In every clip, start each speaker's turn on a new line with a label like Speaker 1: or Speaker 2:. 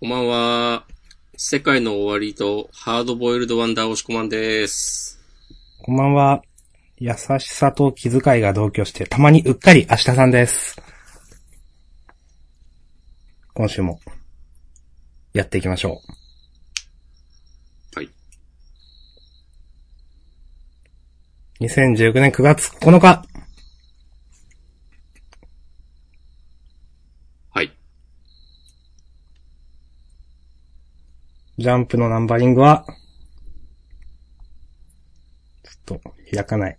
Speaker 1: こんばんは。世界の終わりとハードボイルドワンダー押し込まんです。
Speaker 2: こんばんは。優しさと気遣いが同居して、たまにうっかり明日さんです。今週も、やっていきましょ
Speaker 1: はい。
Speaker 2: う。2019年9月9日。
Speaker 1: はい。
Speaker 2: ジャンプのナンバリングは、ちょっと、開かない。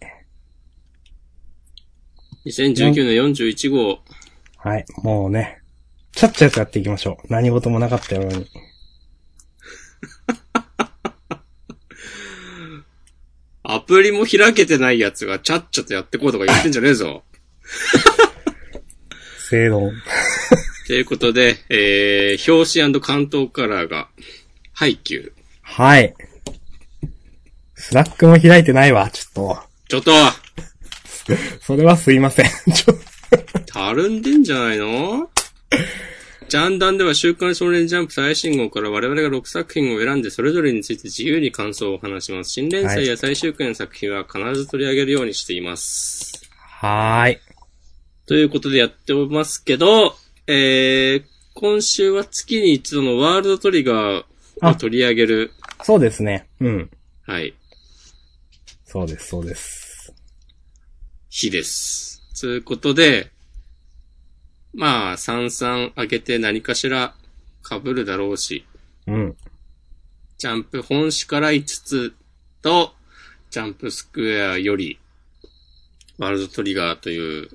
Speaker 1: 2019年41号。
Speaker 2: はい、もうね、ちゃっちゃとやっていきましょう。何事もなかったように。
Speaker 1: アプリも開けてないやつがちゃっちゃとやってこうとか言ってんじゃねえぞ。
Speaker 2: 正論。
Speaker 1: ということで、えー、表紙巻頭カラーが、ハイキュー。
Speaker 2: はい。スラックも開いてないわ、ちょっ
Speaker 1: ちょっと、
Speaker 2: と。それはすいません。ちょ
Speaker 1: たるんでんじゃないの？ジャンダンでは週刊少年ジャンプ最新号から我々が6作品を選んでそれぞれについて自由に感想を話します。新連載や最終回の作品は必ず取り上げるようにしています。
Speaker 2: はーい。
Speaker 1: ということでやっておりますけど、えー、今週は月に一度のワールドトリガーを取り上げる、
Speaker 2: そうですね。うん。
Speaker 1: はい、
Speaker 2: そうです、そうです。
Speaker 1: 日です。ということで、まあ、三々上げて何かしら被るだろうし、
Speaker 2: うん。
Speaker 1: ジャンプ本誌から5つと、ジャンプスクエアより、ワールドトリガーという、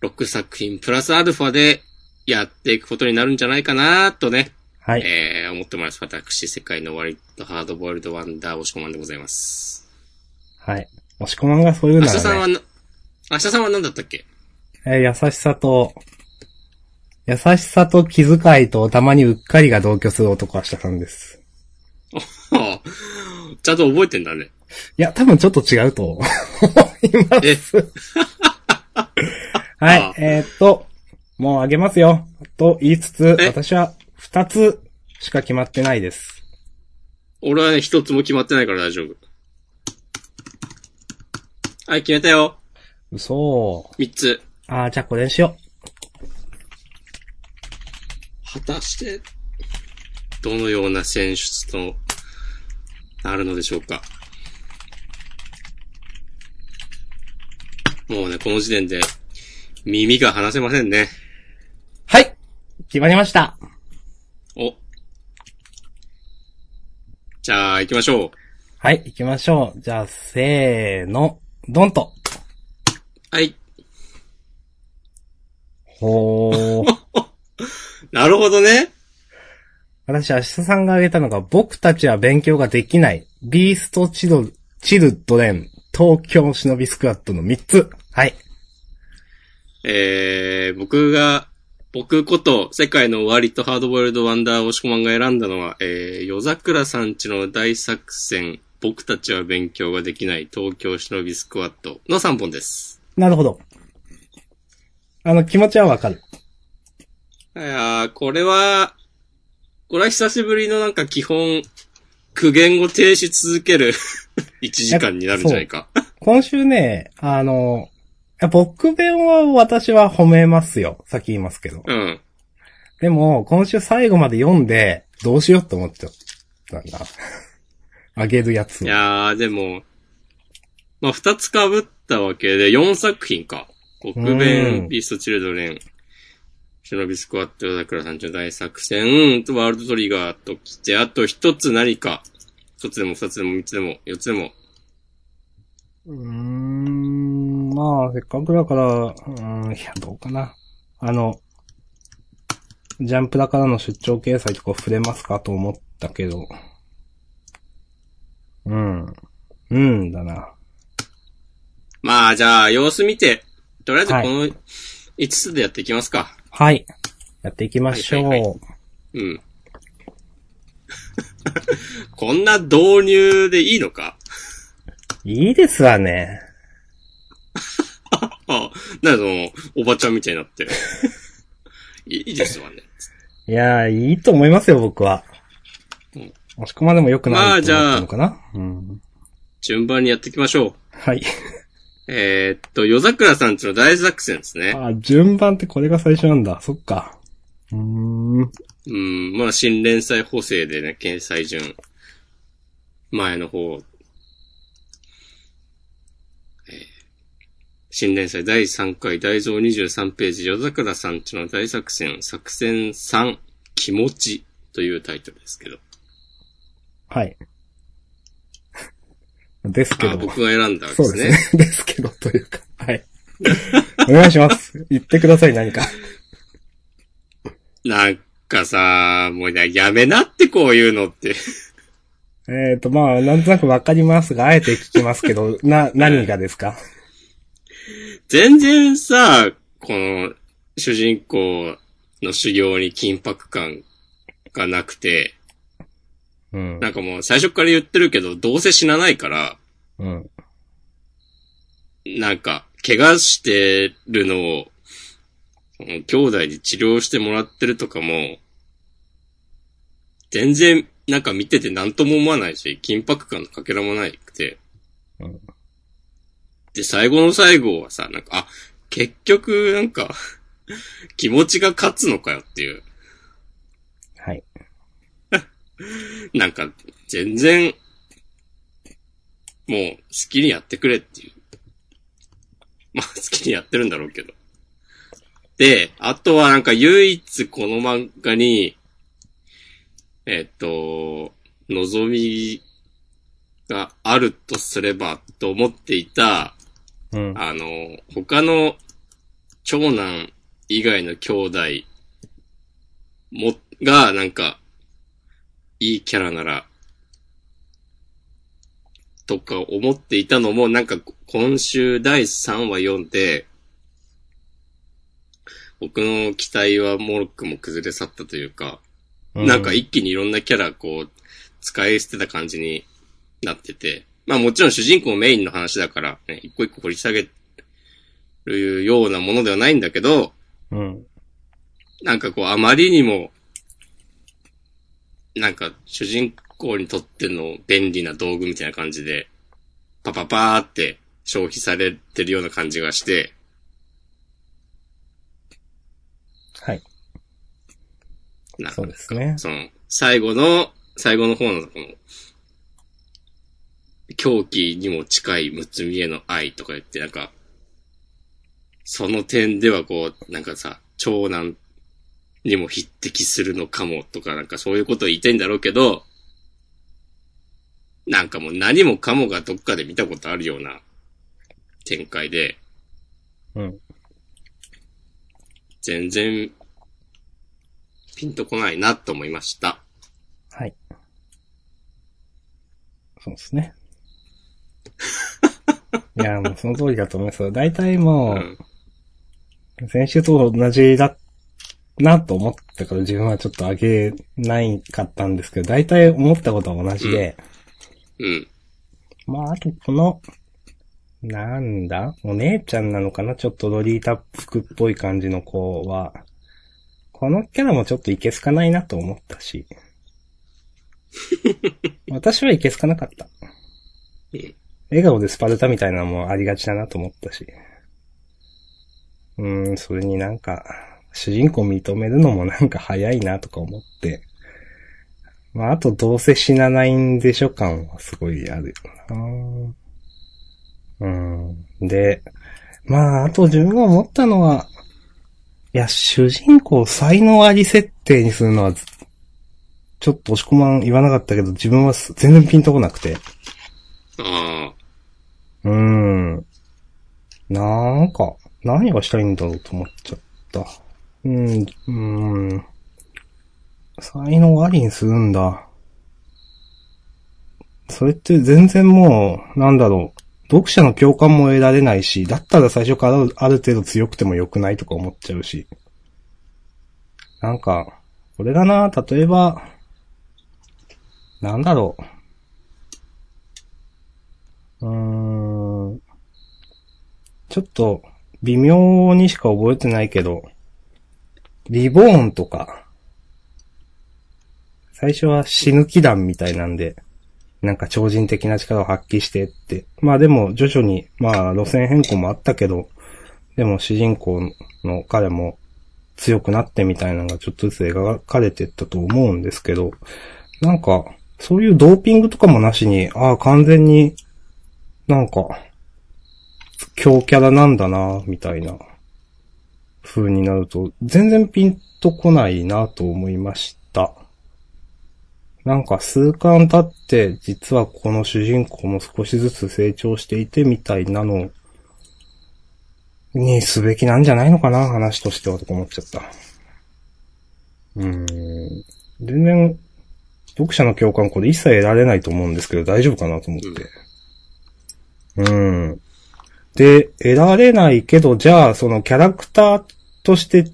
Speaker 1: 6作品プラスアルファでやっていくことになるんじゃないかなとね、
Speaker 2: はい。
Speaker 1: えー、思ってます。私、世界の終わりとハードボイルドワンダー押し込まんでございます。
Speaker 2: はい。押し込まんがそういうな
Speaker 1: 明日さん。はな、明日さんは何だったっけ？
Speaker 2: えー優しさと、優しさと気遣いとたまにうっかりが同居する男は下さんです。
Speaker 1: ちゃんと覚えてんだね。
Speaker 2: いや、多分ちょっと違うと思います。
Speaker 1: え、
Speaker 2: はい
Speaker 1: あ。
Speaker 2: えーっと、もうあげますよ。と言いつつ、
Speaker 1: え
Speaker 2: 私は二つしか決まってないです。
Speaker 1: 俺はね、一つも決まってないから大丈夫。はい、決めたよ。
Speaker 2: 嘘。
Speaker 1: 三つ。
Speaker 2: あー、じゃあこれにしよ
Speaker 1: 果たして、どのような選出となるのでしょうか。もうね、この時点で耳が離せませんね。
Speaker 2: う。はい決まりました
Speaker 1: お。じゃあ、行きましょう。
Speaker 2: はい、行きましょう。じゃあ、せーの、ドンと。
Speaker 1: はい。
Speaker 2: ほー。
Speaker 1: なるほどね。
Speaker 2: 私、明日さんが挙げたのが、僕たちは勉強ができない、ビーストチル、チルドレン、東京忍びスクワットの3つ。はい。
Speaker 1: えー、僕が、僕こと、世界の終わりとハードボイルドワンダー押し込まんが選んだのは、えー、夜桜さんちの大作戦、僕たちは勉強ができない東京忍びスクワットの3本です。
Speaker 2: なるほど。あの、気持ちはわかる。
Speaker 1: いやー、これは、これは久しぶりのなんか基本、苦言を停止続ける 1時間になるんじゃないか。
Speaker 2: 今週ね、あの、僕弁は私は褒めますよ。さっき言いますけど。
Speaker 1: うん。
Speaker 2: でも、今週最後まで読んで、どうしようって思っちゃったんだ。あげるやつを。
Speaker 1: いやー、でも、まあ、二つ被ったわけで、4作品か。国
Speaker 2: う
Speaker 1: 弁、
Speaker 2: ん
Speaker 1: ビーストチルドレン、忍びスクワット、夜桜さんちの大作戦、ワールドトリガーと来て、あと一つ何か。一つでも二つでも三つでも四つでも。
Speaker 2: うーん、まあ、せっかくだから、うーん、いや、どうかな。あの、ジャンプだからの出張掲載とか触れますかと思ったけど。うん。うんだな。
Speaker 1: まあ、じゃあ、様子見て、とりあえずこ
Speaker 2: はい
Speaker 1: の5つでやっていきますか。
Speaker 2: はい。やっていきましょう。
Speaker 1: はいはいうん。こんな導入でいいのか？
Speaker 2: いいですわね。
Speaker 1: あ、なんだその、おばちゃんみたいになって。いいいですわね。
Speaker 2: いやー、いいと思いますよ、僕は
Speaker 1: うん。
Speaker 2: 押し込までも良く
Speaker 1: ま
Speaker 2: ないと
Speaker 1: あじゃあ
Speaker 2: 思ったのかな、うん。
Speaker 1: 順番にやっていきましょう。
Speaker 2: はい。
Speaker 1: えーっと、夜桜さんちの大作戦ですね。
Speaker 2: あ、順番ってこれが最初なんだ。そっか。うーん。
Speaker 1: うん、まあ、新連載補正でね、掲載順。前の方。えー新連載第3回大蔵23ページ、夜桜さんちの大作戦、作戦3、気持ちというタイトルですけど。
Speaker 2: はい。ですけ
Speaker 1: あ、
Speaker 2: ど。
Speaker 1: 僕が選んだわけ
Speaker 2: そう
Speaker 1: ですね。
Speaker 2: ですね。ですけど、というか。はい。お願いします。言ってください、何か。
Speaker 1: なんかさ、もうね、やめなってこういうのって。
Speaker 2: えっ、と、まあ、なんとなくわかりますが、あえて聞きますけど、な、何がですか？
Speaker 1: 全然さ、この、主人公の修行に緊迫感がなくて、
Speaker 2: うん。
Speaker 1: なんかもう最初から言ってるけど、どうせ死なないから、
Speaker 2: うん。
Speaker 1: なんか、怪我してるのを、うん兄弟に治療してもらってるとかも、全然、なんか見てて何とも思わないし、緊迫感のかけらもなくて。
Speaker 2: うん
Speaker 1: で、最後の最後はさ、なんか、あ、結局、なんか、気持ちが勝つのかよっていう。
Speaker 2: はい。
Speaker 1: なんか、全然、もう、好きにやってくれっていう。まあ、好きにやってるんだろうけど。で、あとはなんか唯一この漫画に、えっと、望みがあるとすればと思っていた、
Speaker 2: うん。
Speaker 1: あの、他の長男以外の兄弟も、が、なんか、いいキャラなら、とか思っていたのも、なんか今週第3話読んで、僕の期待はもろくも崩れ去ったというか、なんか一気にいろんなキャラこう、使い捨てた感じになってて、まあもちろん主人公メインの話だから、ね、一個一個掘り下げるようなものではないんだけど、
Speaker 2: うん。
Speaker 1: なんかこうあまりにも、なんか主人公にとっての便利な道具みたいな感じで、パパパーって消費されてるような感じがして、
Speaker 2: はい。
Speaker 1: なんか
Speaker 2: そうですね。
Speaker 1: その、最後の、最後の方のこの、狂気にも近いむつみへの愛とか言って、なんか、その点ではこう、なんかさ、長男にも匹敵するのかもとか、なんかそういうことを言いたいんだろうけど、なんかもう何もかもがどっかで見たことあるような展開で、
Speaker 2: うん。
Speaker 1: 全然、ピンとこないなと思いました。
Speaker 2: はい。そうですね。いや、もうその通りだと思いますよ。大体も
Speaker 1: うん。
Speaker 2: う、先週と同じだなと思ったから自分はちょっと上げないかったんですけど、大体思ったことは同じで、
Speaker 1: うん。
Speaker 2: まあ、あとこの、なんだお姉ちゃんなのかなちょっとロリータ服っぽい感じの子は、このキャラもちょっといけすかないなと思ったし。私はいけすかなかった
Speaker 1: うん。
Speaker 2: 笑顔でスパルタみたいなのもありがちだなと思ったし。うん、それになんか、主人公認めるのもなんか早いなとか思って。まあ、あとどうせ死なないんでしょ感はすごいあるよなうん。で、まあ、あと自分が思ったのは、いや、主人公才能あり設定にするのは、ちょっと押し込まん言わなかったけど、自分は全然ピンとこなくて。
Speaker 1: ああ。
Speaker 2: うーん。なんか、何がしたいんだろうと思っちゃった。うん、うん。才能ありにするんだ。それって全然もう、なんだろう。読者の共感も得られないし、だったら最初からある程度強くても良くないとか思っちゃうし。なんか、これがな、例えば、なんだろう。うーん。ちょっと、微妙にしか覚えてないけど、リボーンとか、最初は死ぬ気団みたいなんで、なんか超人的な力を発揮してって。まあでも徐々に、まあ路線変更もあったけど、でも主人公の彼も強くなってみたいなのがちょっとずつ描かれてったと思うんですけど、なんか、そういうドーピングとかもなしに、ああ、完全に、なんか、強キャラなんだな、みたいな、風になると、全然ピンとこないなと思いました。なんか数巻経って、実はこの主人公も少しずつ成長していてみたいなのにすべきなんじゃないのかな、話としてはとか思っちゃった。うん。全然、読者の共感これ一切得られないと思うんですけど、大丈夫かなと思って。うん。で、得られないけど、じゃあ、そのキャラクターとして、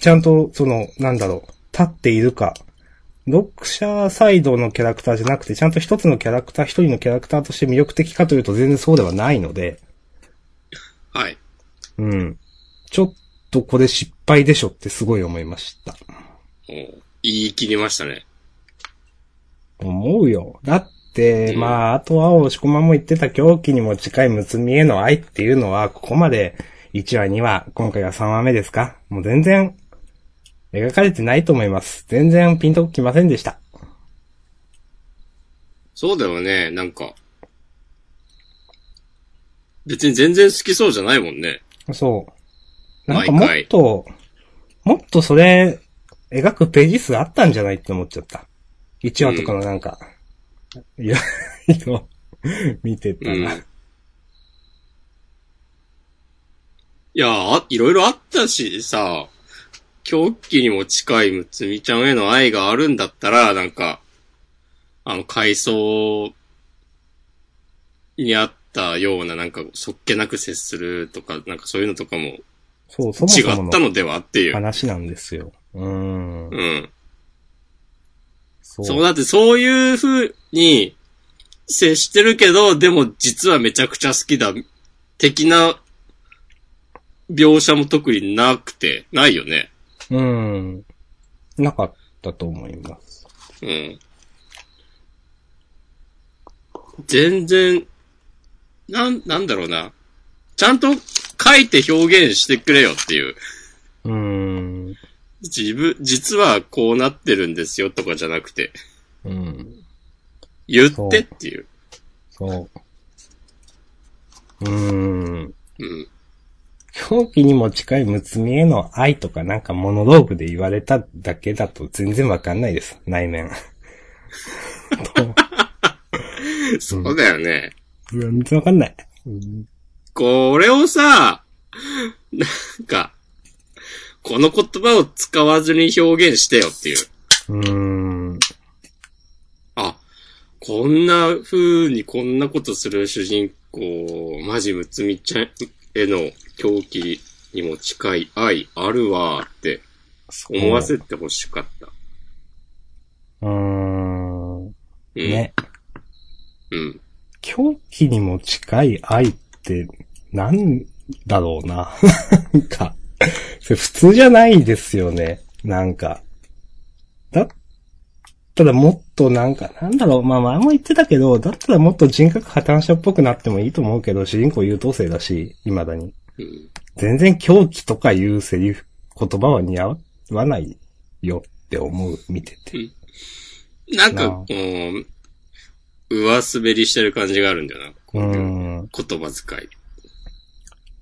Speaker 2: ちゃんと、その、なんだろう、立っているか。読者サイドのキャラクターじゃなくて、ちゃんと一つのキャラクター、一人のキャラクターとして魅力的かというと全然そうではないので、
Speaker 1: はい。
Speaker 2: うん。ちょっとこれ失敗でしょってすごい思いました。
Speaker 1: お言い切りましたね。
Speaker 2: 思うよ。だって、
Speaker 1: うん
Speaker 2: まあ、あとは、押し込まも言ってた狂気にも近いむつみへの愛っていうのは、ここまで1話、2話、今回が3話目ですか？もう全然、描かれてないと思います。全然ピンときませんでした。
Speaker 1: そうだよね、なんか。別に全然好きそうじゃないもんね。
Speaker 2: そう。なんかもっと、もっとそれ、描くページ数あったんじゃないって思っちゃった。1話とかのなんか、いや、色見てた
Speaker 1: うん。
Speaker 2: ら。
Speaker 1: いや、あ、いろいろあったし、さ、狂気にも近いむつみちゃんへの愛があるんだったら、なんか、あの、階層にあったような、なんか、そっけなく接するとか、なんかそういうのとかも
Speaker 2: そう、そも
Speaker 1: 違
Speaker 2: そもの
Speaker 1: ったのではっていう。
Speaker 2: 話なんですよ。うーん。
Speaker 1: うん。
Speaker 2: そう。
Speaker 1: そう、だってそういう風に接してるけど、でも実はめちゃくちゃ好きだ、的な描写も特になくて、ないよね。
Speaker 2: うん。なかったと思います。
Speaker 1: うん。全然、なん、なんだろうな。ちゃんと書いて表現してくれよっていう。
Speaker 2: うーん。
Speaker 1: 自分、実はこうなってるんですよとかじゃなくて、
Speaker 2: うん。
Speaker 1: 言ってっていう。
Speaker 2: そう。うーん。
Speaker 1: うん。
Speaker 2: 狂気にも近いむつみへの愛とかなんかモノローグで言われただけだと全然わかんないです。内面。と
Speaker 1: そうだよね。
Speaker 2: 全然わかんない。うん
Speaker 1: これをさ、なんか、この言葉を使わずに表現してよっていう。
Speaker 2: うーん。
Speaker 1: あ、こんな風にこんなことする主人公、マジむつみちゃんへの狂気にも近い愛あるわーって思わせてほしかった。
Speaker 2: うーん。
Speaker 1: うん。
Speaker 2: ね。
Speaker 1: うん。
Speaker 2: 狂気にも近い愛って、なんだろうな。なんか、そ れ普通じゃないですよね。なんか。だったらもっとなんか、なんだろう、まあ前も言ってたけど、だったらもっと人格破綻者っぽくなってもいいと思うけど、主人公優等生だし、未だに。
Speaker 1: うん。
Speaker 2: 全然狂気とかいうセリフ、言葉は似合わないよって思う、見てて。
Speaker 1: なんか、こう、上滑りしてる感じがあるんだよな。こ
Speaker 2: う
Speaker 1: ういうん言葉遣い。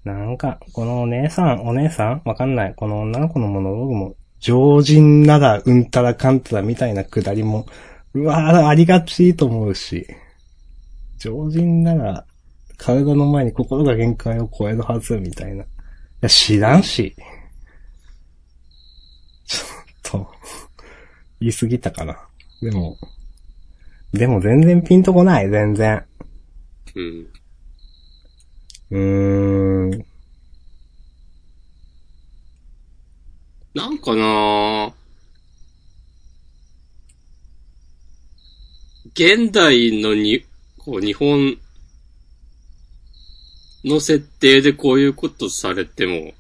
Speaker 2: なんか、このお姉さん、お姉さんわかんない。この女の子のモノログも、常人ならうんたらかんたらみたいなくだりも、うわぁ、ありがちと思うし、常人なら、体の前に心が限界を超えるはず、みたいな。いや、知らんし。ちょっと、言い過ぎたかな。でも、でも全然ピンとこない、全然。
Speaker 1: うん。
Speaker 2: うーん。
Speaker 1: なんかな現代のに、こう、日本の設定でこういうことされても、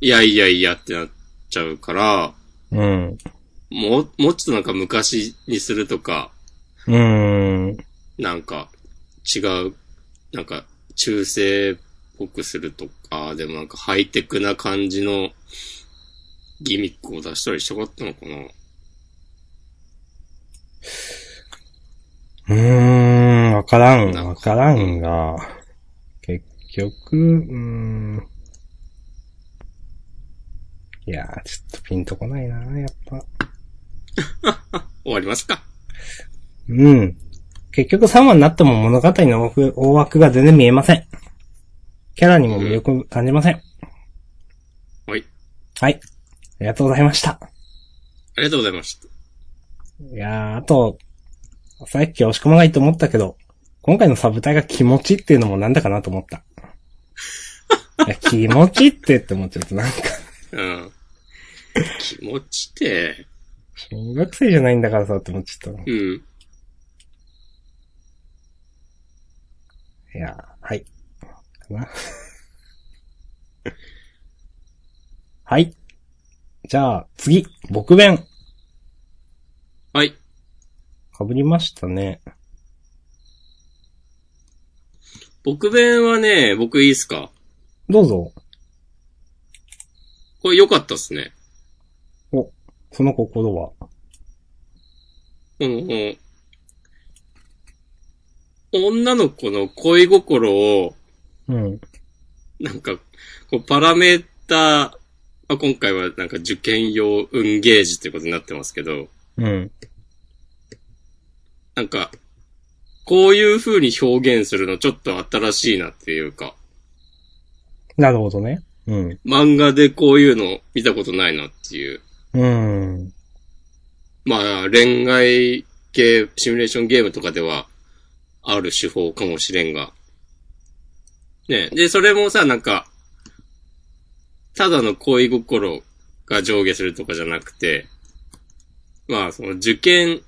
Speaker 1: いやいやいやってなっちゃうから、
Speaker 2: うん。
Speaker 1: もう、もうちょっとなんか昔にするとか、
Speaker 2: うーん。
Speaker 1: なんか違う、なんか中世っぽくするとか、でもなんかハイテクな感じのギミックを出したりしたかったのかな
Speaker 2: うーん、わからん、わからんが、結局、うーん。いやー、ちょっとピンとこないな、やっぱ。
Speaker 1: 終わりますか
Speaker 2: うん。結局3話になっても物語の大枠が全然見えません。キャラにも魅力感じません。
Speaker 1: はい。
Speaker 2: はい。ありがとうございました。
Speaker 1: ありがとうございました。
Speaker 2: いやー、あと、さっき押し込まないと思ったけど、今回のサブタイが気持ちっていうのもなんだかなと思った。いや気持ちってって思っちゃうとなんか、
Speaker 1: うん。気持ちって、
Speaker 2: 小学生じゃないんだからさって思っちゃった。い
Speaker 1: うん。
Speaker 2: やー、はい。はい。じゃあ、次、僕弁。
Speaker 1: はい。
Speaker 2: かぶりましたね。
Speaker 1: 僕弁はね、僕いいっすか？
Speaker 2: どうぞ。
Speaker 1: これ良かったっすね。
Speaker 2: お、その心は。
Speaker 1: この、女の子の恋心を、
Speaker 2: うん。
Speaker 1: なんか、こうパラメーター、まあ、今回はなんか受験用運ゲージってことになってますけど、
Speaker 2: うん。
Speaker 1: なんか、こういう風に表現するのちょっと新しいなっていうか、
Speaker 2: なるほどね。うん。
Speaker 1: 漫画でこういうの見たことないなっていう。
Speaker 2: うん。
Speaker 1: まあ、恋愛系、シミュレーションゲームとかでは、ある手法かもしれんが。ねで、それもさ、なんか、ただの恋心が上下するとかじゃなくて、まあ、その受験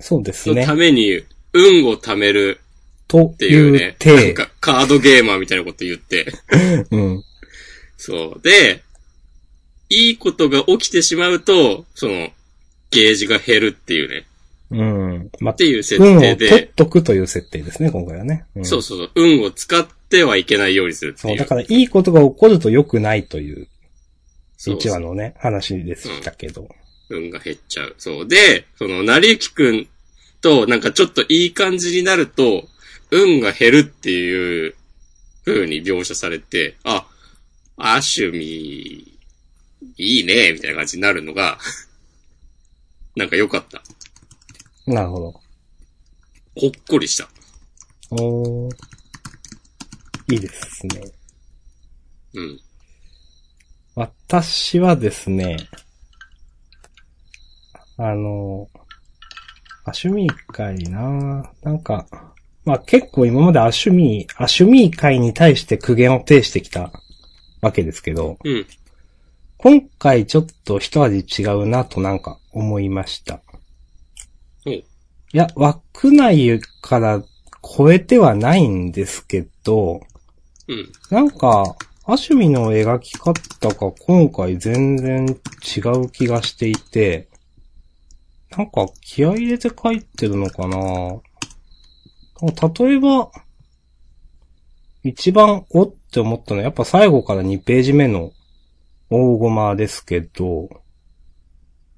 Speaker 2: そうですね
Speaker 1: のた。めに運を貯める
Speaker 2: と
Speaker 1: っていう
Speaker 2: いう
Speaker 1: ね、
Speaker 2: 体。
Speaker 1: なんかカードゲーマーみたいなこと言って。
Speaker 2: うん。
Speaker 1: そう。で、いいことが起きてしまうと、その、ゲージが減るっていうね、
Speaker 2: うん。ま
Speaker 1: っていう設
Speaker 2: 運を
Speaker 1: 定で、
Speaker 2: 取っとくという設定ですね、今回はね。うん
Speaker 1: そうそうそう、運を使ってはいけないようにするって
Speaker 2: そう。だからいいことが起こると良くないという、
Speaker 1: そう
Speaker 2: 1話のね、話でしたけど。
Speaker 1: 運が減っちゃう。そう。で、その、成幸くんと、なんかちょっといい感じになると、運が減るっていう風に描写されて、あ、アシュミ、いいね、みたいな感じになるのが、なんか良かった。
Speaker 2: なるほど。
Speaker 1: ほっこりした。
Speaker 2: おー。いいですね。
Speaker 1: うん。
Speaker 2: 私はですね、あの、アシュミー会ななんか、まあ結構今までアシュミー、アシュミー会に対して苦言を呈してきたわけですけど、
Speaker 1: うん。
Speaker 2: 今回ちょっと一味違うなとなんか思いました。いや、枠内から超えてはないんですけど、
Speaker 1: うん。
Speaker 2: なんか、アシュミの描き方が今回全然違う気がしていて、なんか気合い入れて書いてるのかな？例えば、一番おって思ったのはやっぱ最後から2ページ目の大駒ですけど、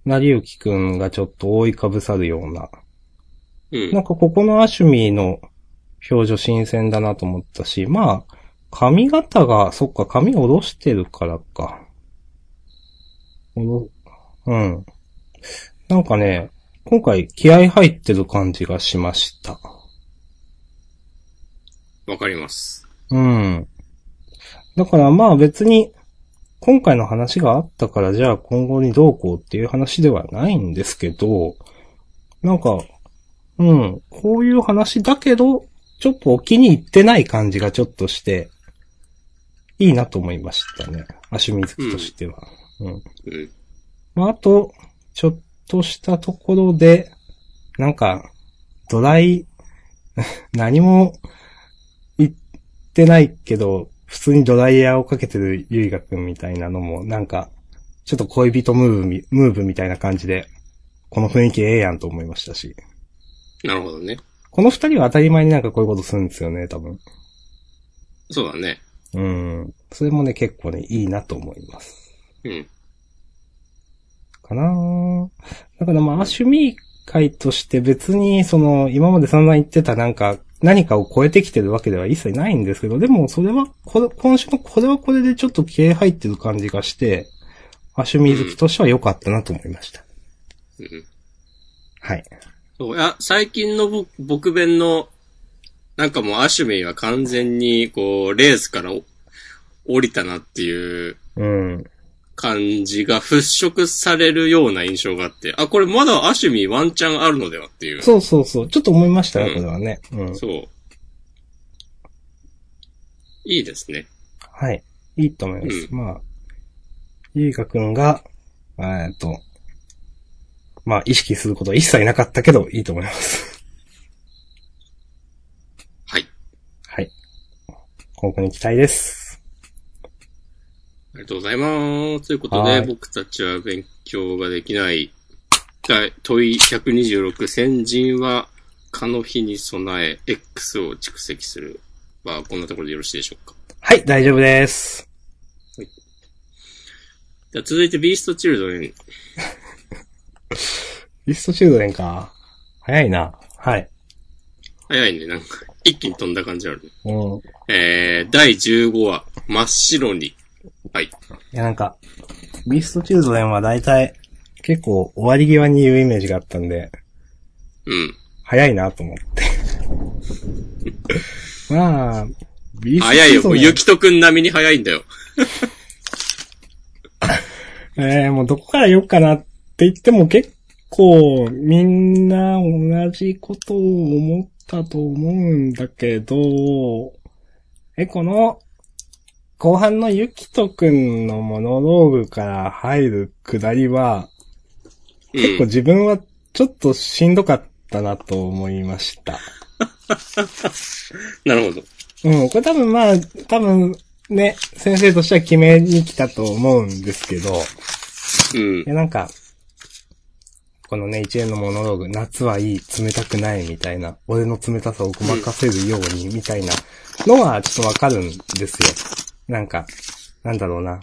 Speaker 2: 成幸くんがちょっと覆いかぶさるような
Speaker 1: うん。
Speaker 2: なんかここのアシュミーの表情新鮮だなと思ったし、まあ、髪型が、そっか、髪下ろしてるからか。うん。なんかね、今回気合入ってる感じがしました。
Speaker 1: わかります。
Speaker 2: うん。だからまあ別に、今回の話があったからじゃあ今後にどうこうっていう話ではないんですけど、なんか、うん、こういう話だけど、ちょっとお気に入ってない感じがちょっとして、いいなと思いましたね。足水きとしては。うん。
Speaker 1: うん。
Speaker 2: まあ、あと、ちょっとしたところで、なんか、ドライ、何も言ってないけど、普通にドライヤーをかけてるゆいがくんみたいなのも、なんか、ちょっと恋人ムーブみ、ムーブみたいな感じで、この雰囲気ええやんと思いましたし。
Speaker 1: なるほどね。
Speaker 2: この二人は当たり前になんかこういうことするんですよね、多分。
Speaker 1: そうだね。
Speaker 2: うん。それもね、結構ね、いいなと思います。
Speaker 1: うん。
Speaker 2: かなぁだからまあ、趣味会として別に、その、今まで散々言ってたなんか、何かを超えてきてるわけでは一切ないんですけど、でもそれは、これ、今週のこれはこれでちょっと気合入ってる感じがして、まあ趣味好きとしては良かったなと思いました。
Speaker 1: うん。
Speaker 2: はい。
Speaker 1: そう、いや、最近の僕、僕弁の、なんかもうアシュメイは完全に、こう、レースからお降りたなっていう
Speaker 2: うん。
Speaker 1: 感じが払拭されるような印象があって、あ、これまだアシュミワンチャンあるのではっていう。
Speaker 2: そうそうそう。ちょっと思いましたよ、
Speaker 1: うん
Speaker 2: これはね。うん。
Speaker 1: そう。いいですね。
Speaker 2: はい。いいと思います。まあ、ゆいかくんが、えーっと、まあ、意識することは一切なかったけど、いいと思います。
Speaker 1: はい。
Speaker 2: はい。今後に期待です。
Speaker 1: ありがとうございます。ということで、
Speaker 2: はい
Speaker 1: 僕たちは勉強ができない。第問い126、先人は、蚊の日に備え、X を蓄積する。は、こんなところでよろしいでしょうか。
Speaker 2: はい、大丈夫です。
Speaker 1: じゃあ続いて、ビーストチルドレン。
Speaker 2: リストチルドレンか。早いな。はい。
Speaker 1: 早いね、なんか、一気に飛んだ感じあるね。
Speaker 2: うん。い
Speaker 1: えー、第15話、真っ白に。はい。
Speaker 2: や、なんか、ビーストチルドレンは大体、結構終わり際に言うイメージがあったんで、
Speaker 1: うん。
Speaker 2: 早いなと思って。まあ、ビースト
Speaker 1: 早いよ、もう、
Speaker 2: レン
Speaker 1: ゆきとくん並みに早いんだよ。
Speaker 2: えー、もうどこから言おうかなって言っても結構みんな同じことを思ったと思うんだけど、え、この後半のゆきとくんのモノローグから入るくだりは、
Speaker 1: う
Speaker 2: 結構
Speaker 1: ん。
Speaker 2: 自分はちょっとしんどかったなと思いました。
Speaker 1: なるほど。
Speaker 2: うん、これ多分まあ、多分ね、先生としては決めに来たと思うんですけど、
Speaker 1: うん
Speaker 2: なんか、このね、一連のモノローグ、夏はいい、冷たくないみたいな、俺の冷たさをごまかせるように、みたいなのはちょっとわかるんですよ。なんか、なんだろうな。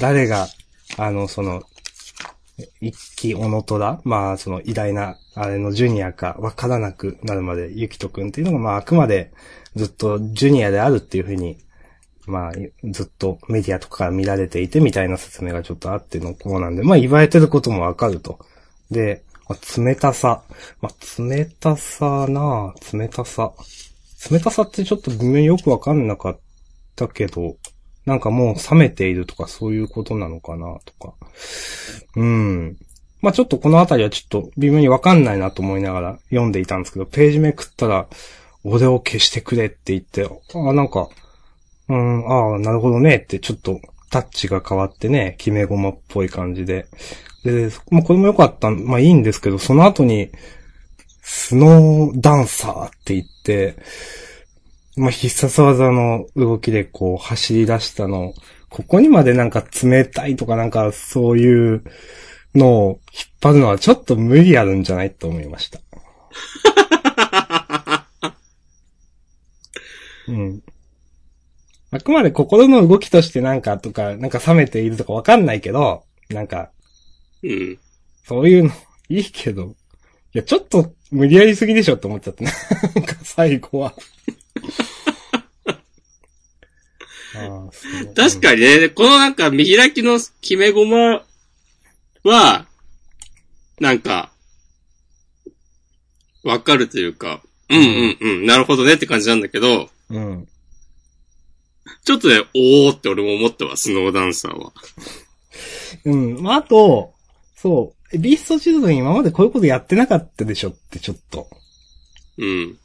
Speaker 2: 誰が、あの、その、一期小野虎まあ、その偉大な、あれのジュニアかわからなくなるまで、ゆきとくんっていうのが、まあ、あくまでずっとジュニアであるっていうふうに、まあ、ずっとメディアとかから見られていてみたいな説明がちょっとあってのこうなんで、まあ言われてることもわかると。で、ま冷たさ。まあ冷たさな冷たさ。冷たさってちょっと微妙によくわかんなかったけど、なんかもう冷めているとかそういうことなのかなとか。うん。まあちょっとこのあたりはちょっと微妙にわかんないなと思いながら読んでいたんですけど、ページめくったら、俺を消してくれって言って、ああ、なんか、うん、ああ、なるほどねって、ちょっとタッチが変わってね、決め駒っぽい感じで。で、まあこれも良かった、まあいいんですけど、その後に、スノーダンサーって言って、まあ必殺技の動きでこう走り出したの、ここにまでなんか冷たいとかなんかそういうのを引っ張るのはちょっと無理あるんじゃないと思いました。うん。あくまで心の動きとしてなんかとか、なんか冷めているとかわかんないけど、なんか、
Speaker 1: うん。
Speaker 2: そういうの、いいけど、いや、ちょっと無理やりすぎでしょって思っちゃって、なんか最後は。
Speaker 1: 確かにね、このなんか見開きの決め駒は、なんか、わかるというか、うんうんうん、なるほどねって感じなんだけど、
Speaker 2: うん。
Speaker 1: ちょっとね、おーって俺も思ったわ、スノーダンサーは。
Speaker 2: うん。まあ、あと、そう、ビーストチルドレン今までこういうことやってなかったでしょって、ちょっと。
Speaker 1: うん。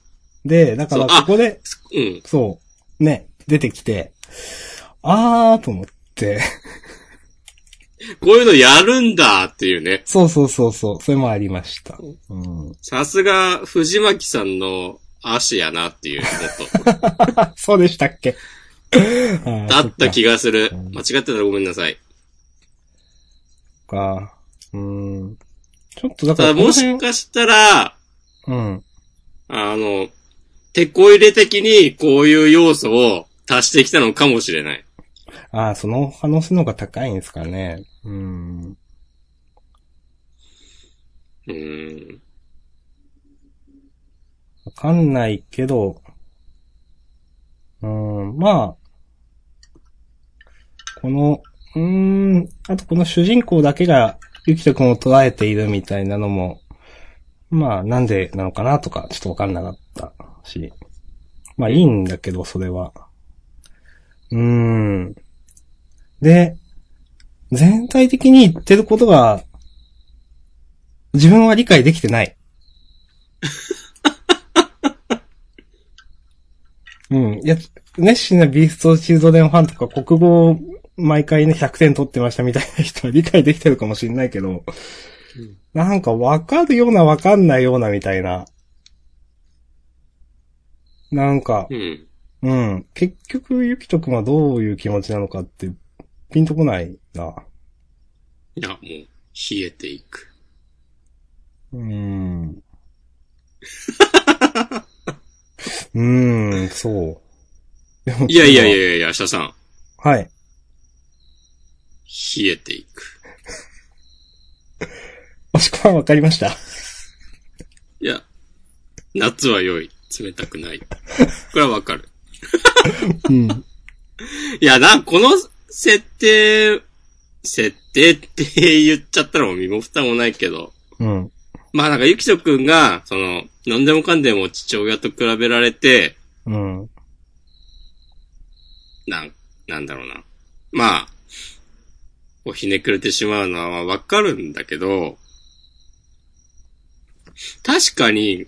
Speaker 2: で、だからここで、
Speaker 1: うん。
Speaker 2: そう、ね、出てきて、あーと思って、
Speaker 1: こういうのやるんだっていうね。
Speaker 2: そうそうそうそう、それもありました。うん。
Speaker 1: さすが、藤巻さんの足やなっていうこと。
Speaker 2: そうでしたっけ？
Speaker 1: だった気
Speaker 2: が。
Speaker 1: がする
Speaker 2: うん。
Speaker 1: 間違ってたらごめんなさい。
Speaker 2: か。うん。ちょっとだから
Speaker 1: ただもしかしたら、
Speaker 2: うん。
Speaker 1: あの、手こ入れ的にこういう要素を足してきたのかもしれない。
Speaker 2: ああ、その可能性の方が高いんですかね。うん。
Speaker 1: うーん。
Speaker 2: わかんないけど、うん、まあ、この、うーん、あとこの主人公だけがゆきとくんを捉えているみたいなのも、まあ、なんでなのかなとか、ちょっとわかんなかったし。まあ、いいんだけど、それは。うーん。で、全体的に言ってることが、自分は理解できてない。うん。いや、熱心なビーストチルドレンファンとか国語を毎回ね100点取ってましたみたいな人は理解できてるかもしれないけど、なんかわかるようなわかんないようなみたいな。なんか
Speaker 1: う、ん。
Speaker 2: うん。結局、ゆきとくんはどういう気持ちなのかって、ピンとこないな。
Speaker 1: いや、もう、冷えていく。
Speaker 2: うーん。うーん、そう。
Speaker 1: いやいやいやいやいや、下さん。
Speaker 2: はい。
Speaker 1: 冷えていく。
Speaker 2: もしくはわかりました。
Speaker 1: いや、夏は良い。冷たくない。これはわかる。
Speaker 2: うん。
Speaker 1: いや、な、この設定、設定って言っちゃったらもう身も蓋もないけど、
Speaker 2: うん。
Speaker 1: まあなんかゆきとくんが、その、何でもかんでも父親と比べられて、
Speaker 2: うん。
Speaker 1: なん、なんだろうな。まあ、こうひねくれてしまうのはわかるんだけど、確かに、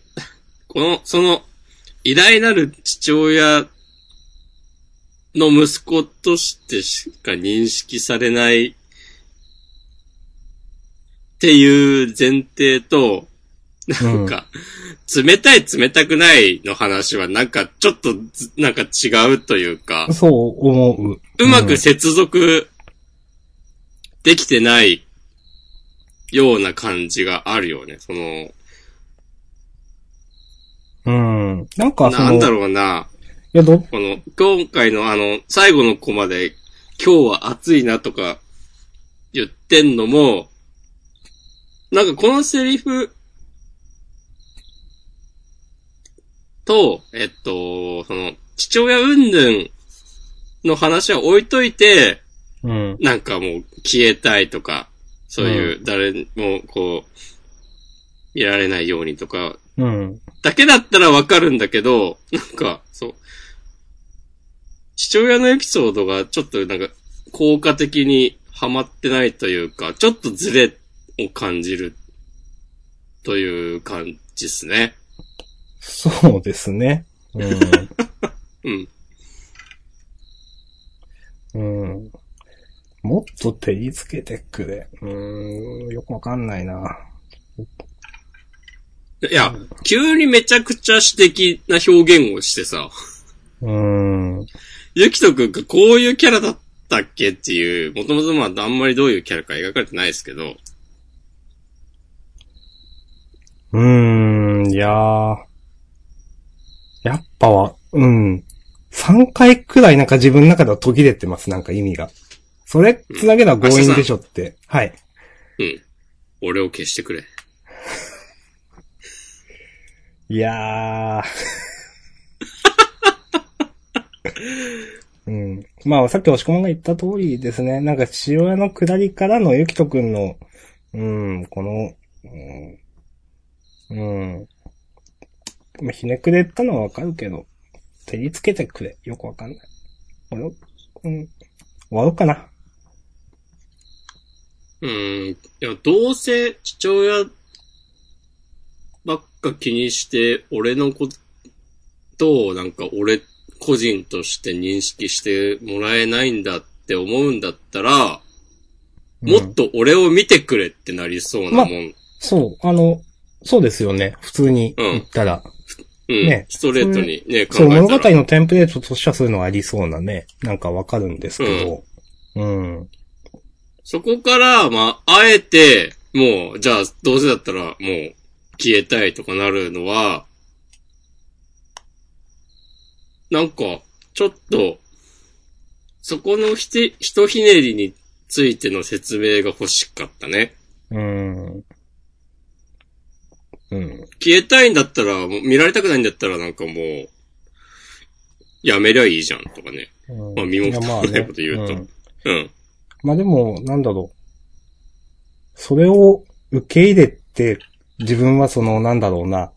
Speaker 1: この、その、偉大なる父親の息子としてしか認識されないっていう前提と、なんか、冷たい冷たくないの話はなんかちょっとずなんか違うというか、
Speaker 2: そう思う。
Speaker 1: うまく接続できてないような感じがあるよね。その、
Speaker 2: うん。なんか
Speaker 1: なんだろうな。
Speaker 2: いや、ど、
Speaker 1: この、今回のあの、最後のコマで、今日は暑いなとか言ってんのも、なんかこのセリフと、えっと、その、父親云々の話は置いといて、
Speaker 2: うん。
Speaker 1: なんかもう消えたいとか、そういう誰もこう、見られないようにとか、
Speaker 2: うん。
Speaker 1: だけだったらわかるんだけど、なんか、そう。父親のエピソードがちょっとなんか、効果的にはまってないというか、ちょっとズレを感じるという感じですね。
Speaker 2: そうですね。
Speaker 1: うん。
Speaker 2: うん。うん。もっと照りつけてくれ。うーん、よくわかんないな。
Speaker 1: いや、急にめちゃくちゃ詩的な表現をしてさ、
Speaker 2: うーん。
Speaker 1: ゆきとくんがこういうキャラだったっけっていう、もともとまああんまりどういうキャラか描かれてないですけど、
Speaker 2: うーん、いやー。やっぱは、うん。3回くらいなんか自分の中では途切れてます、なんか意味が。それ、つなげたら強引でしょって。はい。
Speaker 1: うん。俺を消してくれ。
Speaker 2: いやー。うん。まあ、さっき押し込まんが言った通りですね。なんか父親の下りからのゆきとくんの、うん、この、うん。うん。まあ、ひねくれたのはわかるけど、照りつけてくれ。よくわかんない。俺を、うん。終わろうかな。
Speaker 1: うん。いや、どうせ父親ばっか気にして、俺のことをなんか俺個人として認識してもらえないんだって思うんだったら、
Speaker 2: うん
Speaker 1: もっと俺を見てくれってなりそうなもん。
Speaker 2: そう、あの、そうですよね。普通に言ったら。
Speaker 1: うん。
Speaker 2: ね
Speaker 1: ストレートにね、考
Speaker 2: そう、
Speaker 1: え
Speaker 2: 物語。のテンプレートとしてはそういうのはありそうなね。なんかわかるんですけど。うん。
Speaker 1: そこから、まあ、あえて、もう、じゃあ、どうせだったら、もう、消えたいとかなるのは、なんか、ちょっと、そこのひて、ひとひねりについての説明が欲しかったね。
Speaker 2: うん。うん。
Speaker 1: 消えたいんだったら、もう見られたくないんだったらなんかもう、やめりゃいいじゃんとかね。
Speaker 2: うん
Speaker 1: まあ身も蓋もない
Speaker 2: いやまあね
Speaker 1: こと言うと
Speaker 2: ん
Speaker 1: うん。
Speaker 2: まあでも、なんだろう。それを受け入れて、自分はその、なんだろうな。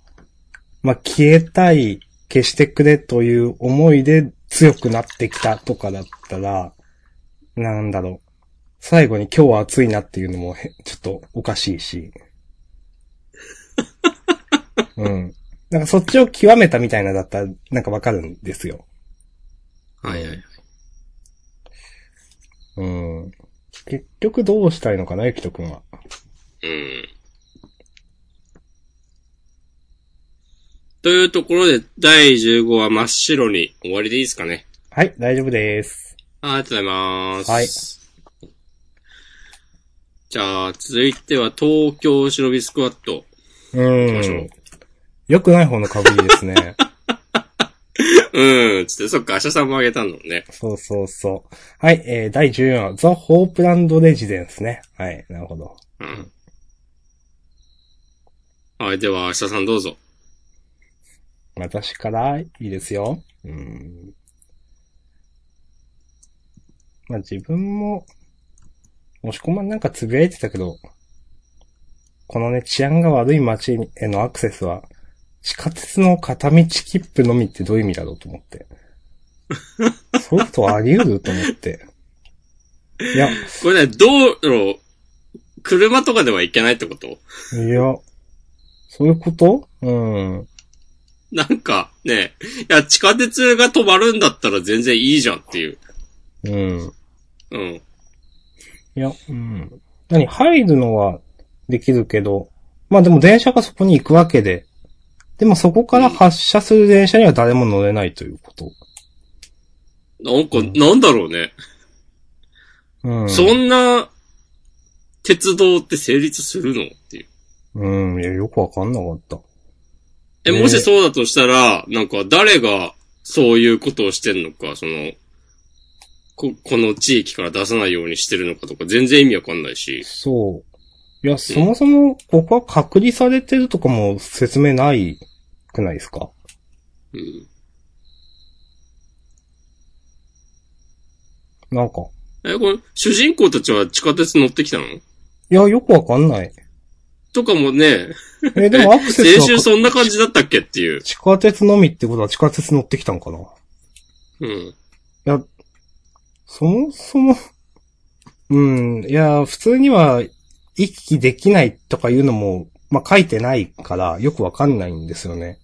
Speaker 2: まあ消えたい、消してくれという思いで強くなってきたとかだったら、なんだろう。最後に今日は暑いなっていうのもへ、ちょっとおかしいし。うん。なんかそっちを極めたみたいなだったら、なんかわかるんですよ。
Speaker 1: はいはい。
Speaker 2: うん。結局どうしたいのかな、ゆきとくんは。
Speaker 1: うん。というところで、第15話真っ白に終わりでいいですかね。
Speaker 2: はい、大丈夫です。
Speaker 1: ありがとうございます。
Speaker 2: はい。
Speaker 1: じゃあ、続いては東京忍びスクワット。
Speaker 2: う。ん。良くない方の被りですね。
Speaker 1: うん、つって、そっか、明日さんもあげたのね。
Speaker 2: そうそうそう。はい、えー、第14話、ザ・ホープランド・レジデンスね。はい、なるほど。
Speaker 1: うん。はい、では、明日さんどうぞ。
Speaker 2: 私からいいですよ。うん。まあ、自分も、もしこまんなんかつぶやいてたけど、このね、治安が悪い街へのアクセスは、地下鉄の片道切符のみってどういう意味だろうと思って。そういうことあり得ると思って。いや、
Speaker 1: これね、道路、車とかではいけないってこと？
Speaker 2: いや、そういうこと？うん。
Speaker 1: なんか、ね、いや、地下鉄が止まるんだったら全然いいじゃんっていう。
Speaker 2: うん。
Speaker 1: うん。
Speaker 2: いや、うん。何、入るのはできるけど、まあでも電車がそこに行くわけで、でもそこから発車する電車には誰も乗れないということ。
Speaker 1: なんか、なんだろうね。
Speaker 2: うん。
Speaker 1: そんな、鉄道って成立するのっていう。
Speaker 2: うん、いや、よくわかんなかった。
Speaker 1: え、
Speaker 2: ね
Speaker 1: もしそうだとしたら、なんか誰がそういうことをしてんのか、その、こ、この地域から出さないようにしてるのかとか全然意味わかんないし。
Speaker 2: そう。いや、そもそも、ここは隔離されてるとかも説明ないくないですか？
Speaker 1: うん。
Speaker 2: なんか。
Speaker 1: え、これ、主人公たちは地下鉄乗ってきたの？
Speaker 2: いや、よくわかんない。
Speaker 1: とかもね、
Speaker 2: え、でもアクセ
Speaker 1: 先週
Speaker 2: スは
Speaker 1: そんな感じだったっけっていう。
Speaker 2: 地下鉄のみってことは地下鉄乗ってきたんかな？
Speaker 1: うん。
Speaker 2: そもそも、うん、いや、普通には行き来できないとかいうのも、まあ、書いてないから、よくわかんないんですよね。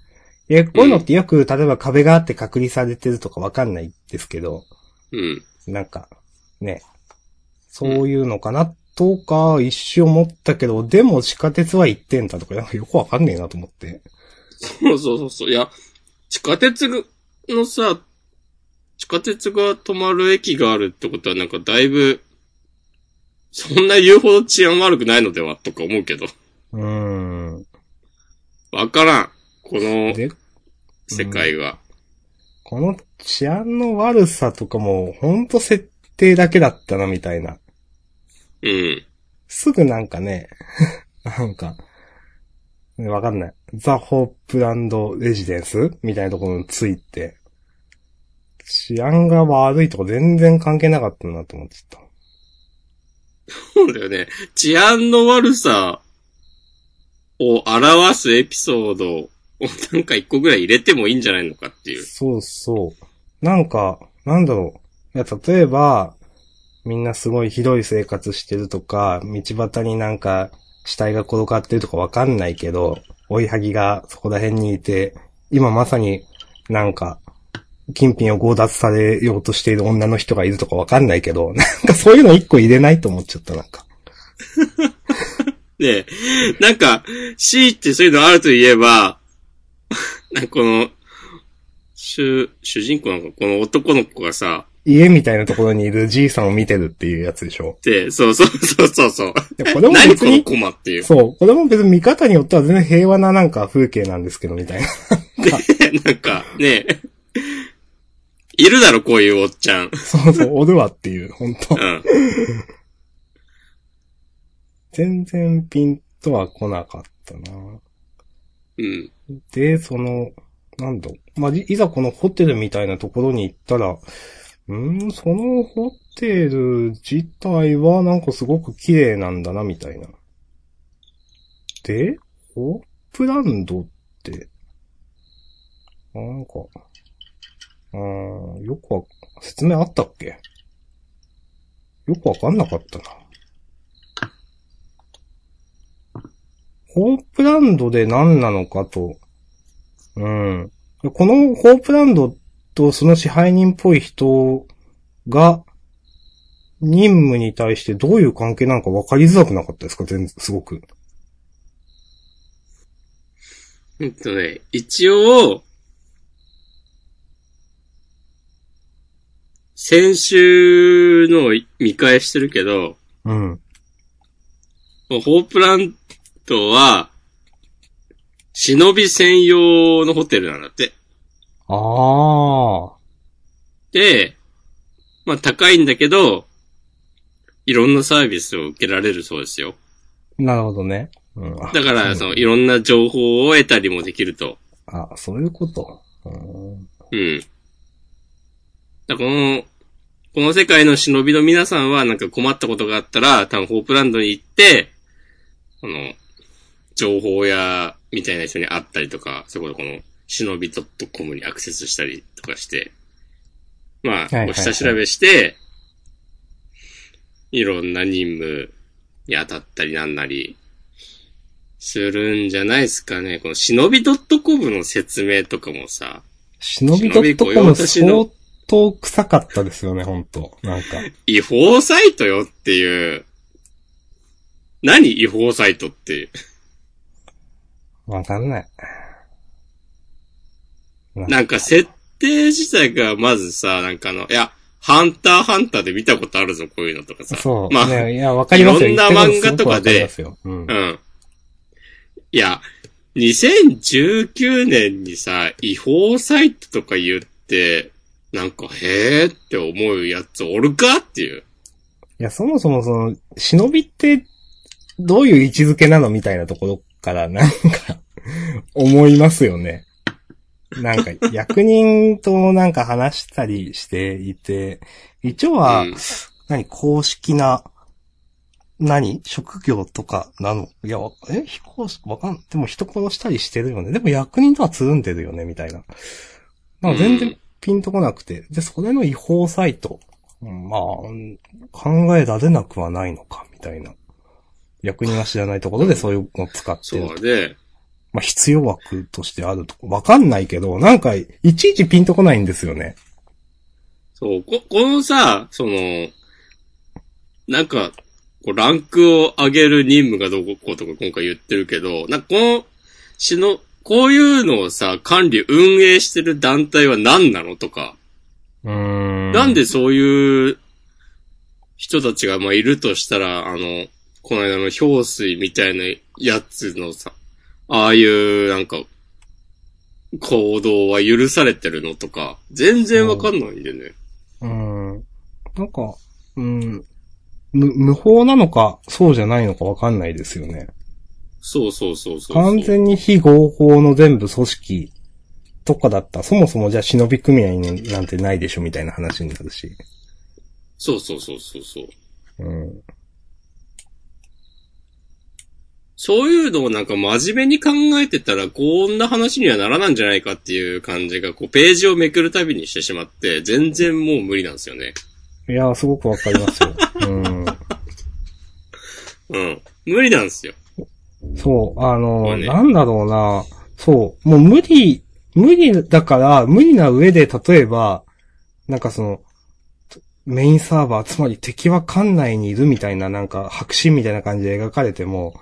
Speaker 2: いや、こういうのってよく、例えば壁があって隔離されてるとかわかんないですけど、
Speaker 1: うん。
Speaker 2: なんか、ね、そういうのかな、とか、一瞬思ったけど、でも地下鉄は行ってんだとか、なんかよくわかんねえなと思って。
Speaker 1: そうそうそうそう。いや、地下鉄のさ、地下鉄が止まる駅があるってことはなんかだいぶ、そんな言うほど治安悪くないのではとか思うけど。
Speaker 2: うーん。
Speaker 1: わからん。この
Speaker 2: で、
Speaker 1: 世界が。
Speaker 2: この治安の悪さとかも、ほんと設定だけだったな、みたいな。
Speaker 1: うん。
Speaker 2: すぐなんかね、なんか、ねわかんない。ザ・ホープランド・レジデンスみたいなところについて、治安が悪いとか全然関係なかったなと思っちゃっ
Speaker 1: そうだよね。治安の悪さを表すエピソードをなんか一個ぐらい入れてもいいんじゃないのかっていう。。
Speaker 2: そうそう。なんか、なんだろう。いや、例えば、みんなすごいひどい生活してるとか、道端になんか死体が転がってるとかわかんないけど、追いはぎがそこら辺にいて、今まさになんか、金品を強奪されようとしている女の人がいるとかわかんないけど、なんかそういうの一個入れないと思っちゃった、なんか。
Speaker 1: で、なんか、C ってそういうのあると言えば、なんかこの、主、主人公なんかこの男の子がさ、
Speaker 2: 家みたいなところにいるじいさんを見てるっていうやつでしょ。
Speaker 1: で、そうそうそうそうそう。
Speaker 2: でこれも
Speaker 1: 何このっていう。
Speaker 2: そう、これも別に見方によっては全然平和ななんか風景なんですけど、みたいな。
Speaker 1: なんか、ねいるだろ、こういうおっちゃん。
Speaker 2: そうそう、おるわっていう、本当
Speaker 1: うん。
Speaker 2: 全然ピンとは来なかったな。
Speaker 1: うん。
Speaker 2: で、その、なんだ、まあ、いいざこのホテルみたいなところに行ったら、うーん、そのホテル自体はなんかすごく綺麗なんだな、みたいな。で、ホープランドって、なんか、あよくわ、説明あったっけ？よくわかんなかったな。ホープランドで何なのかと、うん。このホープランドとその支配人っぽい人が、任務に対してどういう関係なのか分かりづらくなかったですか？全然、すごく。
Speaker 1: えっとね、一応、先週の見返してるけど、
Speaker 2: うん。
Speaker 1: ホープランドは、忍び専用のホテルなんだって。
Speaker 2: ああ。
Speaker 1: で、まあ高いんだけど、いろんなサービスを受けられるそうですよ。
Speaker 2: なるほどね。うん。あ
Speaker 1: だから、その、いろんな情報を得たりもできると。
Speaker 2: あ、そういうこと。うん
Speaker 1: うん。だこの、この世界の忍びの皆さんはなんか困ったことがあったら、多分ホープランドに行って、この、情報屋みたいな人に会ったりとか、そこでこの、忍び .com にアクセスしたりとかして、まあ、お下調べして、いろんな任務に当たったりなんなり、するんじゃないですかね。この忍び .com の説明とかもさ、
Speaker 2: 忍び .com 相当臭かったですよね、本当なんか。
Speaker 1: 違法サイトよっていう。何違法サイトっていう。
Speaker 2: わかんない。
Speaker 1: なんか設定自体がまずさ、なんかあの、いや、ハンターハンターで見たことあるぞ、こういうのとかさ。
Speaker 2: そう。
Speaker 1: まあ、
Speaker 2: ね、いや、わかりますよ。
Speaker 1: いろんな漫画とかで
Speaker 2: か。うん
Speaker 1: う。ん。いや、2019年にさ、違法サイトとか言って、なんか、へーって思うやつおるかっていう。
Speaker 2: いや、そもそもその、忍びって、どういう位置づけなのみたいなところから、なんか、思いますよね。なんか、役人となんか話したりしていて、一応は、
Speaker 1: うん
Speaker 2: 何、公式な、何職業とかなの？いや、わえ飛行士わかん、でも人殺したりしてるよね。でも役人とはつるんでるよね、みたいな。なんか全然
Speaker 1: うん
Speaker 2: ピンとこなくて。で、それの違法サイト。うんまあ、うん考えられなくはないのか、みたいな。役人が知らないところでそういうのを使ってる。
Speaker 1: そうで、
Speaker 2: まあ、必要枠としてあるとこ。わかんないけど、なんか、いちいちピンとこないんですよね。
Speaker 1: そう、こ、このさ、その、なんか、こうランクを上げる任務がどこことか今回言ってるけど、なんかこの、しの、こういうのをさ、管理、運営してる団体は何なのとか、
Speaker 2: うーん。
Speaker 1: なんでそういう人たちがまあいるとしたら、あの、この間の氷水みたいなやつのさ、ああいうなんか、行動は許されてるのとか、全然わかんないんでね。
Speaker 2: うん。なんか、うん。無、無法なのか、そうじゃないのかわかんないですよね。
Speaker 1: そうそうそうそう。
Speaker 2: 完全に非合法の全部組織とかだったら、そもそもじゃあ忍び組合になんてないでしょみたいな話になるし。
Speaker 1: そうそうそうそうそう。
Speaker 2: うん。
Speaker 1: そういうのをなんか真面目に考えてたら、こんな話にはならないんじゃないかっていう感じが、こう、ページをめくるたびにしてしまって、全然もう無理なんですよね。
Speaker 2: いや、すごくわかりますよ。うん。
Speaker 1: うん。無理なんですよ。
Speaker 2: そう、あ
Speaker 1: こ
Speaker 2: の、
Speaker 1: れね
Speaker 2: なんだろうな。そう、もう無理、無理だから、無理な上で、例えば、なんかその、メインサーバー、つまり敵は館内にいるみたいな、なんか、白紙みたいな感じで描かれても、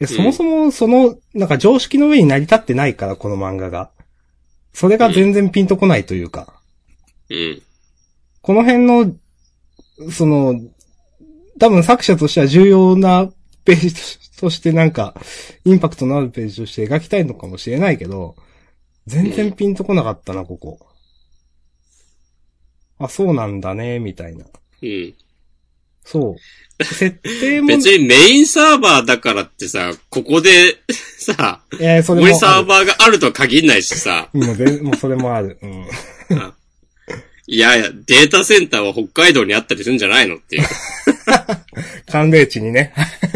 Speaker 2: いやそもそもその、なんか常識の上に成り立ってないから、この漫画が。それが全然ピンとこないというか。
Speaker 1: うん。
Speaker 2: この辺の、その、多分作者としては重要なページとしてなんか、インパクトのあるページとして描きたいのかもしれないけど、全然ピンとこなかったな、ここ。あ、そうなんだね、みたいな。
Speaker 1: うん。
Speaker 2: そう。設定も、
Speaker 1: 別にメインサーバーだからってさ、ここで、さ、
Speaker 2: えー、それも。
Speaker 1: サーバーがあるとは限んないしさ、
Speaker 2: もう全もうそれもある。うん。
Speaker 1: いやいや、データセンターは北海道にあったりするんじゃないのっていう。
Speaker 2: 寒冷地にね。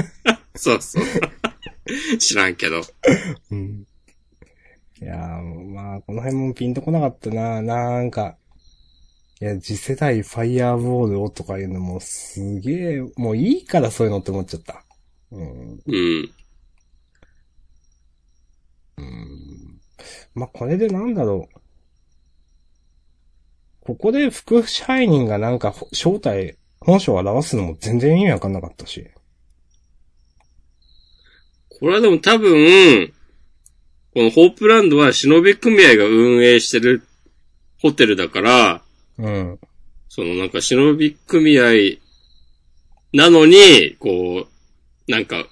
Speaker 1: そうそう。知らんけど。
Speaker 2: うん。いやー、まあ、この辺もピンとこなかったな。なんか、いや、次世代ファイヤーボールをとかいうのもすげえ、もういいからそういうのって思っちゃった。うん。
Speaker 1: うん。
Speaker 2: うん。まあ、これでなんだろう。ここで副支配人がなんかほ正体、本性を表すのも全然意味わかんなかったし。
Speaker 1: これはでも多分、このホープランドは忍び組合が運営してるホテルだから、
Speaker 2: うん。
Speaker 1: そのなんか忍び組合なのに、こう、なんか、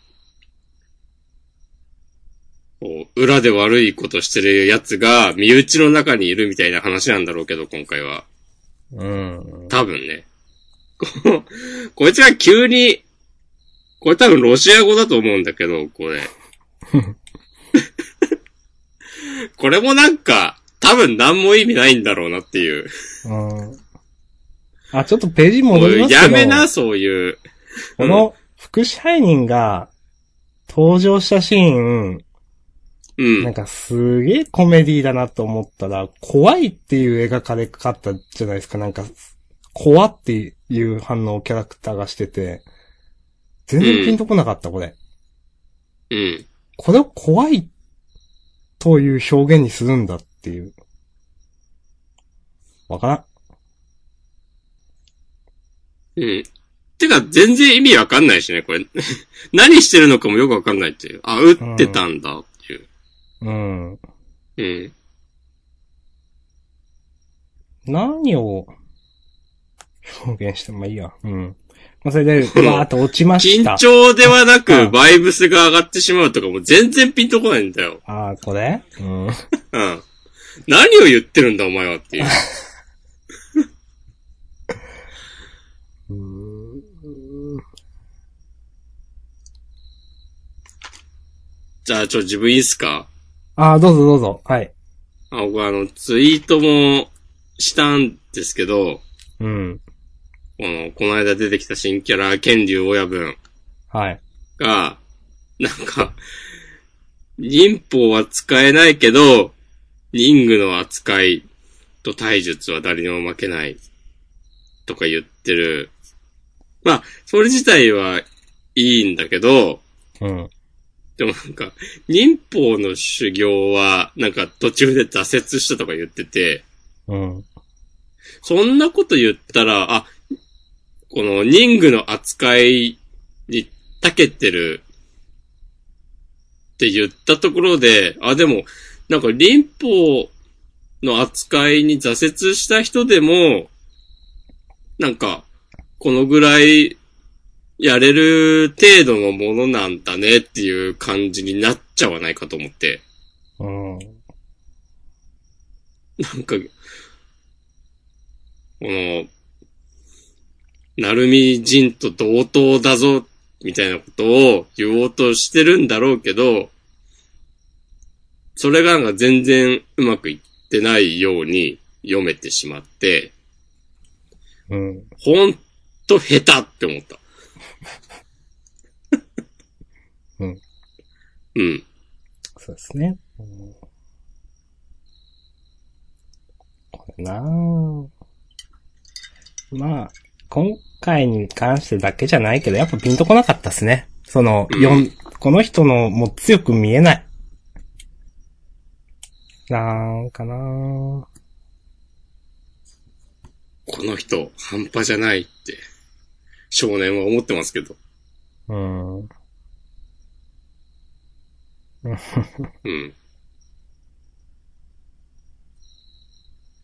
Speaker 1: こう、裏で悪いことしてる奴が身内の中にいるみたいな話なんだろうけど、今回は。
Speaker 2: うん。
Speaker 1: 多分ね。こ こいつが急に、これ多分ロシア語だと思うんだけど、これ。これもなんか、多分何も意味ないんだろうなっていう。
Speaker 2: うん。あ、ちょっとページ戻りますけど。
Speaker 1: やめな、そういう。
Speaker 2: この副支配人が登場したシーン、
Speaker 1: うん。
Speaker 2: なんかすげえコメディだなと思ったら、怖いっていう描かれ方じゃないですか。なんか、怖っていう反応をキャラクターがしてて、全然ピンとこなかった、これ。
Speaker 1: うん。
Speaker 2: これを怖いという表現にするんだっていう。わからん。
Speaker 1: うん。てか、全然意味わかんないしね、これ。何してるのかもよくわかんないっていう。あ、撃ってたんだっていう。
Speaker 2: うん。
Speaker 1: うん。
Speaker 2: 何を表現してもいいや。うん。まあ、それで、わーっと落ちました。
Speaker 1: 緊張ではな
Speaker 2: う
Speaker 1: く、
Speaker 2: ん
Speaker 1: バイブスが上がってしまうとかも全然ピンとこないんだよ。
Speaker 2: ああ、これ？うん。
Speaker 1: うん。何を言ってるんだ、お前はっていう。
Speaker 2: うーん
Speaker 1: じゃあ、ちょ、自分いいっすか？
Speaker 2: ああ、どうぞどうぞ。はい。
Speaker 1: あ、僕あの、ツイートもしたんですけど、
Speaker 2: うん。
Speaker 1: この、この間出てきた新キャラ、剣竜親分
Speaker 2: はい。
Speaker 1: が、なんか、忍法は使えないけど、忍具の扱いと体術は誰にも負けない、とか言ってる。まあ、それ自体はいいんだけど、
Speaker 2: うん。
Speaker 1: でもなんか、忍法の修行は、なんか途中で挫折したとか言ってて、
Speaker 2: うん。
Speaker 1: そんなこと言ったら、あ、この忍具の扱いに長けてるって言ったところで、あ、でも、なんか臨法の扱いに挫折した人でも、なんか、このぐらいやれる程度のものなんだねっていう感じになっちゃわないかと思って。
Speaker 2: うん。
Speaker 1: なんか、この、なるみ人と同等だぞ、みたいなことを言おうとしてるんだろうけど、それがなんか全然うまくいってないように読めてしまって、
Speaker 2: うん。
Speaker 1: ほんと下手って思った。
Speaker 2: うん。
Speaker 1: うん。
Speaker 2: そうですね。うんこれなぁまあ、今回に関してだけじゃないけど、やっぱピンとこなかったですね。その、
Speaker 1: うん
Speaker 2: この人のもう強く見えない。なんかなぁ
Speaker 1: この人、半端じゃないって、少年は思ってますけど。
Speaker 2: うん。
Speaker 1: うん。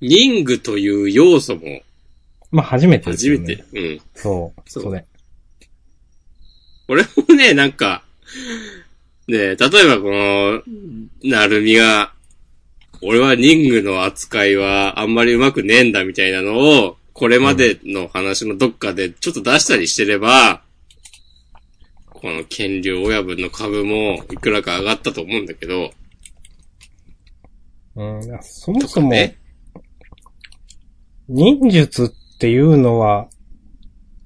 Speaker 1: 忍具という要素も
Speaker 2: まあ初めてですよね。
Speaker 1: 初めて。うん。
Speaker 2: そう。
Speaker 1: そう
Speaker 2: それ。
Speaker 1: 俺もね、なんか、ね例えばこの、なるみが、俺はリングの扱いはあんまり上手くねえんだみたいなのを、これまでの話のどっかでちょっと出したりしてれば、この権利親分の株もいくらか上がったと思うんだけど、
Speaker 2: うん、そもそも、
Speaker 1: ね
Speaker 2: 忍術っていうのは、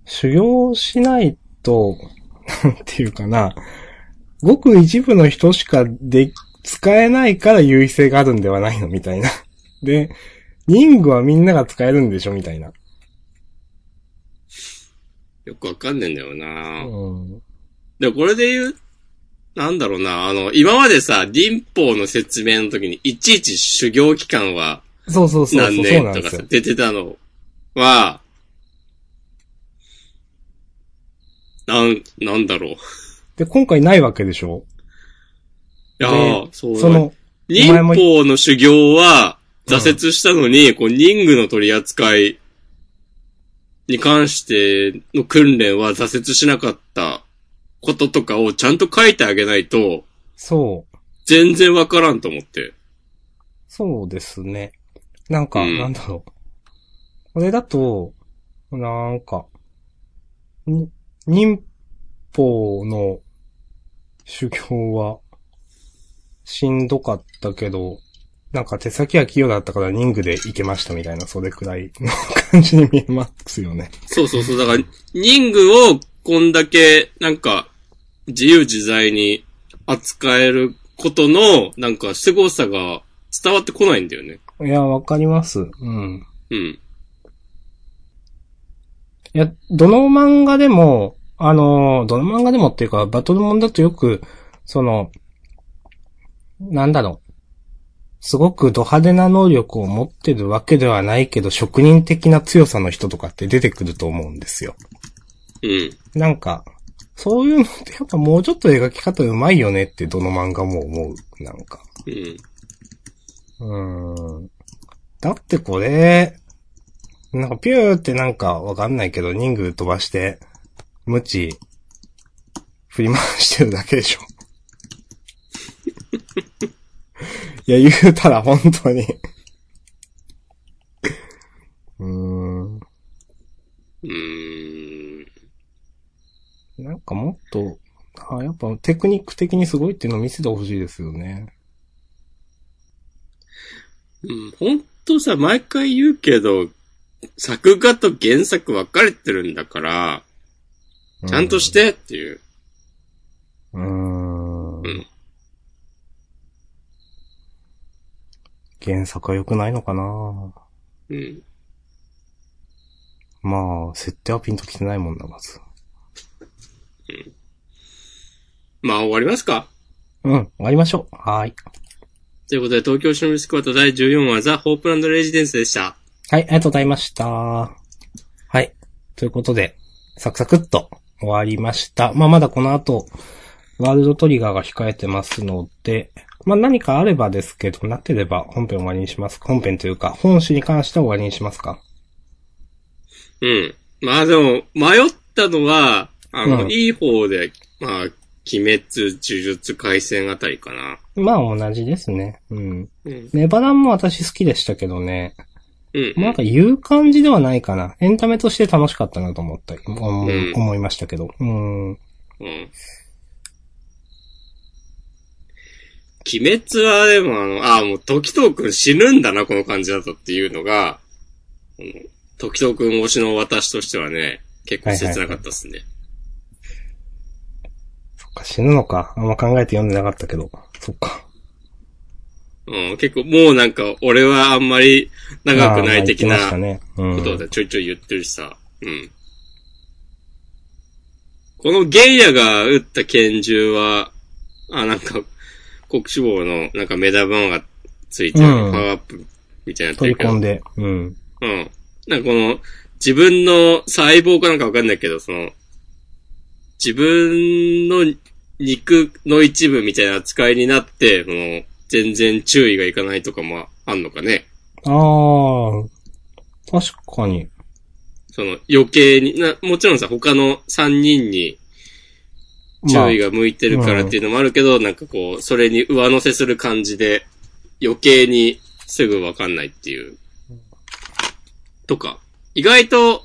Speaker 2: 修行しないと、なんていうかな、ごく一部の人しかで、使えないから優位性があるんではないのみたいな。で、忍具はみんなが使えるんでしょみたいな。
Speaker 1: よくわかんねえんだよな、
Speaker 2: うん。
Speaker 1: で、これで言う、なんだろうな、あの、今までさ、林法の説明の時に、いちいち修行期間は
Speaker 2: そうそうそう。
Speaker 1: 何年とか。出てたのは、なん、なんだろう。い
Speaker 2: で、今回ないわけでしょ？
Speaker 1: やー、そう
Speaker 2: その、
Speaker 1: 忍法の修行は、挫折したのに、こう、忍具の取り扱いに関しての訓練は挫折しなかったこととかをちゃんと書いてあげないと、
Speaker 2: そう。
Speaker 1: 全然わからんと思って。
Speaker 2: そうですね。なんか、
Speaker 1: うん
Speaker 2: なんだろう。これだと、なんか、に忍法の修行は、しんどかったけど、なんか手先は器用だったから忍具でいけましたみたいな、それくらいの感じに見えますよね。
Speaker 1: そうそうそう。だから、忍具をこんだけ、なんか、自由自在に扱えることの、なんか、凄さが伝わってこないんだよね。
Speaker 2: いや、わかります。うん。
Speaker 1: うん。
Speaker 2: いや、どの漫画でも、あの、どの漫画でもっていうか、バトルモンだとよく、その、なんだろう。すごくド派手な能力を持ってるわけではないけど、職人的な強さの人とかって出てくると思うんですよ。
Speaker 1: うん。
Speaker 2: なんか、そういうのってやっぱもうちょっと描き方うまいよねってどの漫画も思う。なんか。
Speaker 1: うん。
Speaker 2: うーん。だってこれ、なんかピューってなんかわかんないけど、人具飛ばして、無知、振り回してるだけでしょ。いや、言うたら本当に。うーん。
Speaker 1: うーん。
Speaker 2: なんかもっと、あやっぱテクニック的にすごいっていうのを見せてほしいですよね。
Speaker 1: うん。ほんとさ、毎回言うけど、作画と原作分かれてるんだから、ちゃんとしてっていう。
Speaker 2: うーん。
Speaker 1: うん
Speaker 2: 原作は良くないのかな？
Speaker 1: うん。
Speaker 2: まあ、設定はピンときてないもんな、まず。
Speaker 1: まあ終わりますか？
Speaker 2: うん、終わりましょう。はーい。
Speaker 1: ということで、東京シノビスクワット第14話、ザ・ホープランド・レジデンスでした。
Speaker 2: はい、ありがとうございました。はい。ということで、サクサクっと終わりました。まあ、まだこの後、ワールドトリガーが控えてますので、まあ、何かあればですけど、なければ本編終わりにしますか本編というか、本誌に関しては終わりにしますか？
Speaker 1: うん。まあでも、迷ったのは、あの、
Speaker 2: うん
Speaker 1: いい方で、まあ、鬼滅、呪術回戦あたりかな。
Speaker 2: まあ、同じですね。うん。
Speaker 1: うん。
Speaker 2: ネバランも私好きでしたけどね。
Speaker 1: うん。
Speaker 2: なんか言う感じではないかな。エンタメとして楽しかったなと思った、思い
Speaker 1: うん
Speaker 2: 思いましたけど。うん。
Speaker 1: うん。鬼滅はでもあの、ああ、もう時藤くん死ぬんだな、この感じだとっていうのが、時藤くん推しの私としてはね、結構切なかったですね。
Speaker 2: そっか、死ぬのか。あんま考えて読んでなかったけど。そっか。
Speaker 1: うん、結構もうなんか、俺はあんまり長くない的な。ことでちょいちょい言ってるしさ。うん。このゲイヤが撃った拳銃は、あ、なんか、国志望のなんか目玉がついてる
Speaker 2: うん
Speaker 1: パワーアップみたいな
Speaker 2: 取り込んで。うん。
Speaker 1: うん。なんかこの、自分の細胞かなんかわかんないけど、その、自分の肉の一部みたいな扱いになって、その、全然注意がいかないとかもあんのかね。
Speaker 2: ああ、確かに。
Speaker 1: その余計に、な、もちろんさ、他の3人に注意が向いてるからっていうのもあるけど、なんかこう、それに上乗せする感じで、余計にすぐわかんないっていう。とか、意外と、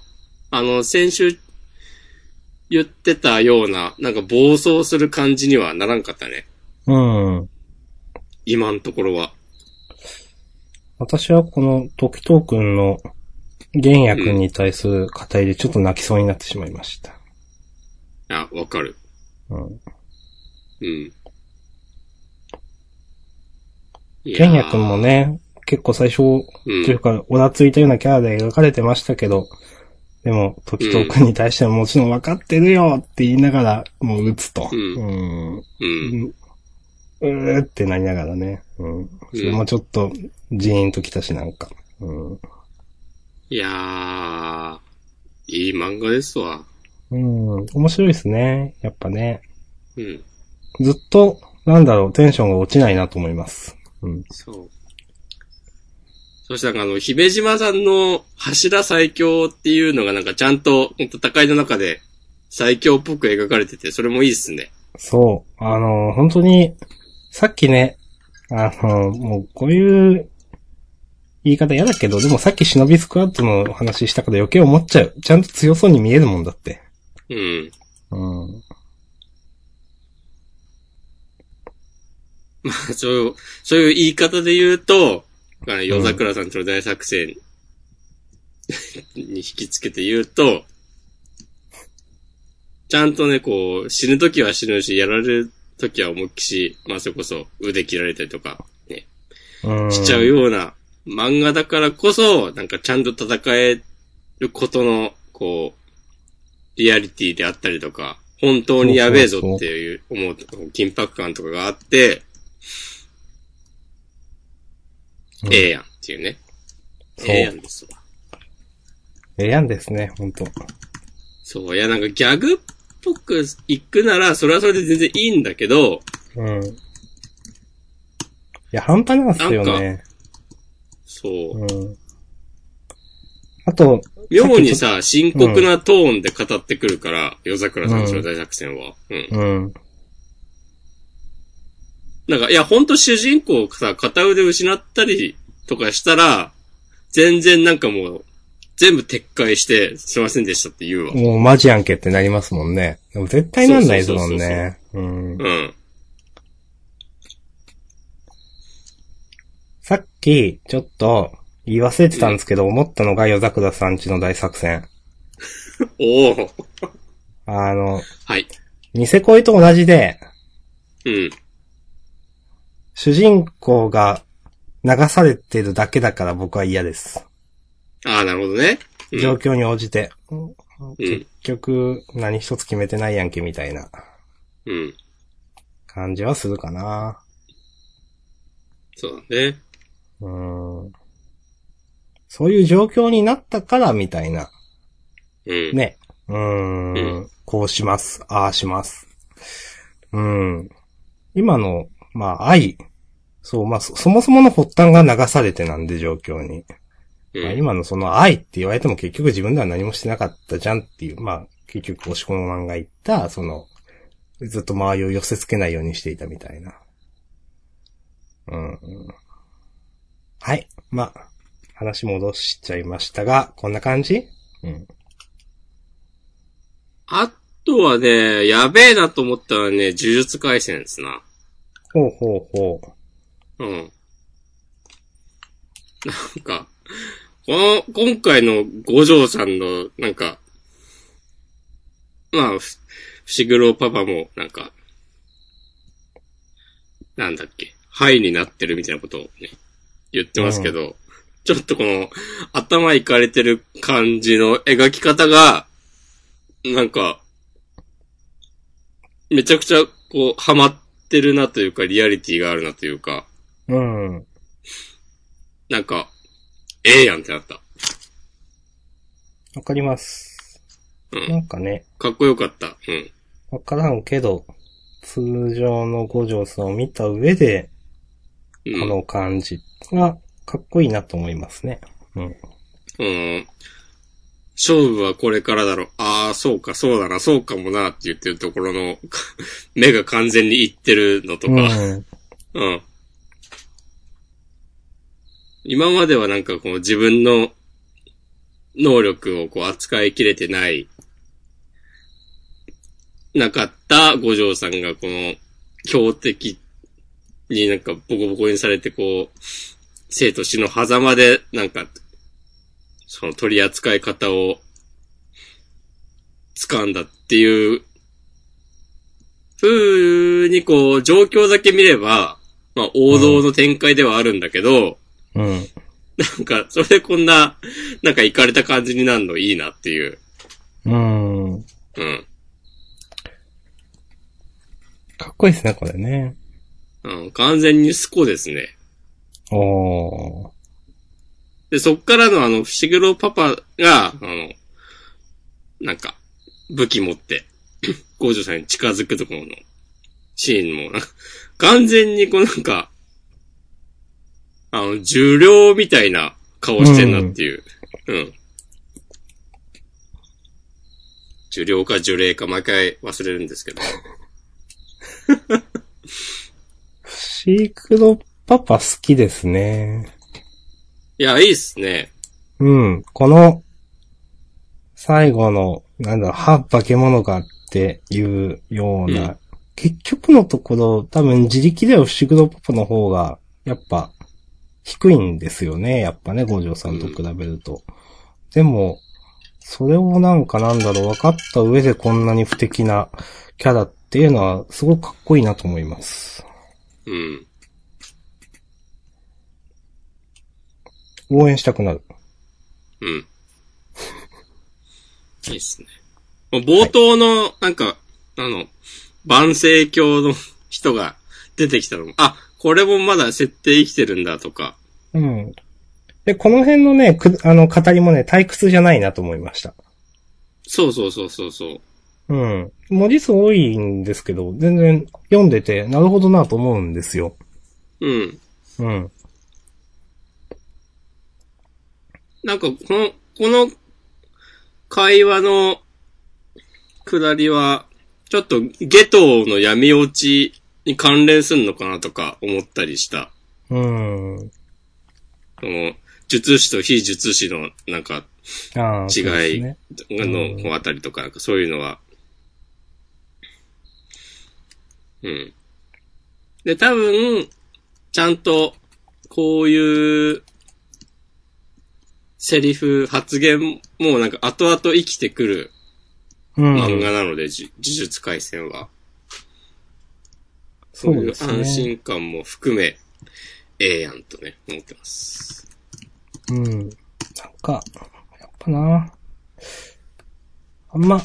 Speaker 1: あの、先週言ってたような、なんか暴走する感じにはならんかったね。
Speaker 2: うん。
Speaker 1: 今のところは。
Speaker 2: 私はこの時藤くんの玄也くんに対する語りでちょっと泣きそうになってしまいました。
Speaker 1: あ、わかる。
Speaker 2: うん。
Speaker 1: うん。いやー
Speaker 2: 玄也くんも。ね、結構最初、
Speaker 1: う。
Speaker 2: というんか、おらついたようなキャラで描かれてましたけど、でも、時藤くんに対してはもちろん分かってるよって言いながら、もう撃つと。
Speaker 1: うん
Speaker 2: うん。
Speaker 1: う。
Speaker 2: ーってなりながらね。うん。それもちょっと、ジーンときたし、なんか。うん。
Speaker 1: いやー、いい漫画ですわ。
Speaker 2: うん。面白いですね。やっぱね。
Speaker 1: うん。
Speaker 2: ずっと、なんだろう、テンションが落ちないなと思います。うん。
Speaker 1: そう。そしてなんかあの、姫島さんの柱最強っていうのがなんかちゃんと戦いの中で最強っぽく描かれてて、それもいいっすね。
Speaker 2: そう。あの、本当に、さっきね、あの、もうこういう言い方嫌だけど、でもさっき忍びスクワットの話したから余計思っちゃう。ちゃんと強そうに見えるもんだって。
Speaker 1: うん。
Speaker 2: うん。
Speaker 1: まあ、そういう、そういう言い方で言うと、あの夜桜さんとの大作戦に引きつけて言うと、ちゃんとね、こう、死ぬときは死ぬし、やられるときは思いっきし、まあそれこそ腕切られたりとか、ね、
Speaker 2: うん。
Speaker 1: しちゃうような漫画だからこそ、なんかちゃんと戦えることの、こう、リアリティであったりとか、本当にやべえぞっていう思う緊迫感とかがあって、
Speaker 2: うん
Speaker 1: ええやんっていうね。
Speaker 2: そう
Speaker 1: ええやんですわ。
Speaker 2: ええやんですね、本当
Speaker 1: そう、いやなんかギャグっぽく行くなら、それはそれで全然いいんだけど、
Speaker 2: うん。いや、半端なんすよね。
Speaker 1: そう。
Speaker 2: うん。あと、
Speaker 1: 妙にさ、深刻なトーンで語ってくるから、夜桜さんちの大作戦は。うん。
Speaker 2: うん。
Speaker 1: なんか、いや、ほんと主人公さ、片腕失ったりとかしたら、全然なんかもう、全部撤回して、すいませんでしたって言うわ。
Speaker 2: もうマジやんけってなりますもんね。でも絶対なんないですもんね。うん。
Speaker 1: うん。
Speaker 2: さっき、ちょっと、言い忘れてたんですけど、思ったのが夜桜さんちの大作戦。
Speaker 1: おお
Speaker 2: あの、
Speaker 1: はい。
Speaker 2: ニセ恋と同じで、
Speaker 1: うん。
Speaker 2: 主人公が流されてるだけだから僕は嫌です。
Speaker 1: ああ、なるほどね。うん
Speaker 2: 状況に応じて。
Speaker 1: うん。
Speaker 2: 結局、何一つ決めてないやんけみたいな
Speaker 1: うん。
Speaker 2: 感じはするかな。
Speaker 1: そうだね。
Speaker 2: うん。そういう状況になったからみたいな。
Speaker 1: うん。
Speaker 2: ね。うーん,、
Speaker 1: うん
Speaker 2: こうします。ああします。うん。今の、まあ、愛。そう、まあ、そそもそもの発端が流されてなんで、状況に。
Speaker 1: うん。
Speaker 2: まあ、今のその愛って言われても結局自分では何もしてなかったじゃんっていう、まあ、結局、押し込まんが言った、その、ずっと周りを寄せ付けないようにしていたみたいな。うん。はい。まあ、話戻しちゃいましたが、こんな感じ？うん。
Speaker 1: あとはね、やべえなと思ったらね、呪術回戦ですな。
Speaker 2: ほうほうほう。
Speaker 1: うん。なんか、この、今回の五条さんの、なんか、まあ、ふ伏黒パパも、なんか、なんだっけ、ハイになってるみたいなことをね、言ってますけど、ちょっとこの、頭いかれてる感じの描き方が、なんか、めちゃくちゃ、こう、ハマってるなというか、リアリティがあるなというか、
Speaker 2: うん。
Speaker 1: なんか、ええやんってなった。
Speaker 2: わかります。
Speaker 1: うん
Speaker 2: なんかね、
Speaker 1: かっこよかった。うん。
Speaker 2: わからんけど、通常の五条さんを見た上で、
Speaker 1: うん、
Speaker 2: この感じがかっこいいなと思いますね。うん。
Speaker 1: うん。勝負はこれからだろう。ああ、そうか、そうだな、そうかもな、って言ってるところの、目が完全にいってるのとか、
Speaker 2: うん。
Speaker 1: うん。今まではなんかこう自分の能力をこう扱いきれてない、なかった五条さんがこの強敵になんかボコボコにされてこう、生と死の狭間でなんか、その取り扱い方を掴んだっていう、風にこう状況だけ見れば、まあ王道の展開ではあるんだけど、
Speaker 2: うん。
Speaker 1: なんか、それでこんな、なんか行かれた感じになるのいいなっていう。
Speaker 2: うん。
Speaker 1: うん。
Speaker 2: かっこいいですね、これね。
Speaker 1: うん、完全にスコですね。
Speaker 2: おー。
Speaker 1: で、そっからのあの、伏黒パパが、あの、なんか、武器持って、ゴージョさんに近づくところのシーンも、完全にこうなんか、あの、重量みたいな顔してんなっていう。うん。重量か呪霊か毎回忘れるんですけど。
Speaker 2: シークロパパ好きですね。
Speaker 1: いや、いいっすね。
Speaker 2: うん。この、最後の、なんだろう、歯化け物がっていうような、
Speaker 1: うん
Speaker 2: 結局のところ、多分自力では不思議のパパの方が、やっぱ、低いんですよね。やっぱね、五条さんと比べると。でも、それをなんかなんだろう、分かった上でこんなに不敵なキャラっていうのは、すごくかっこいいなと思います。
Speaker 1: うん。
Speaker 2: 応援したくなる。
Speaker 1: うん。いいっすね。もう冒頭の、なんか、あの、万世教の人が出てきたのも、あ、これもまだ設定生きてるんだとか、
Speaker 2: うん。で、この辺のね、く、あの、語りもね、退屈じゃないなと思いました。
Speaker 1: そうそうそうそうそう。
Speaker 2: うん。文字数多いんですけど、全然読んでて、なるほどなと思うんですよ。
Speaker 1: うん。
Speaker 2: うん。
Speaker 1: なんか、この、この会話の下りは、ちょっとゲトの闇落ちに関連するのかなとか思ったりした。
Speaker 2: うん。
Speaker 1: その、術師と非術師のなんか違い
Speaker 2: ね。
Speaker 1: の、あたりとか、そういうのは。うん。で、多分、ちゃんと、こういう、セリフ、発言もなんか後々生きてくる
Speaker 2: うん。
Speaker 1: 漫画なので、じ呪術回戦は。
Speaker 2: そ
Speaker 1: そういう。安心感も含め、ええやんとね、思ってます。
Speaker 2: うん。なんか、やっぱな。あんま、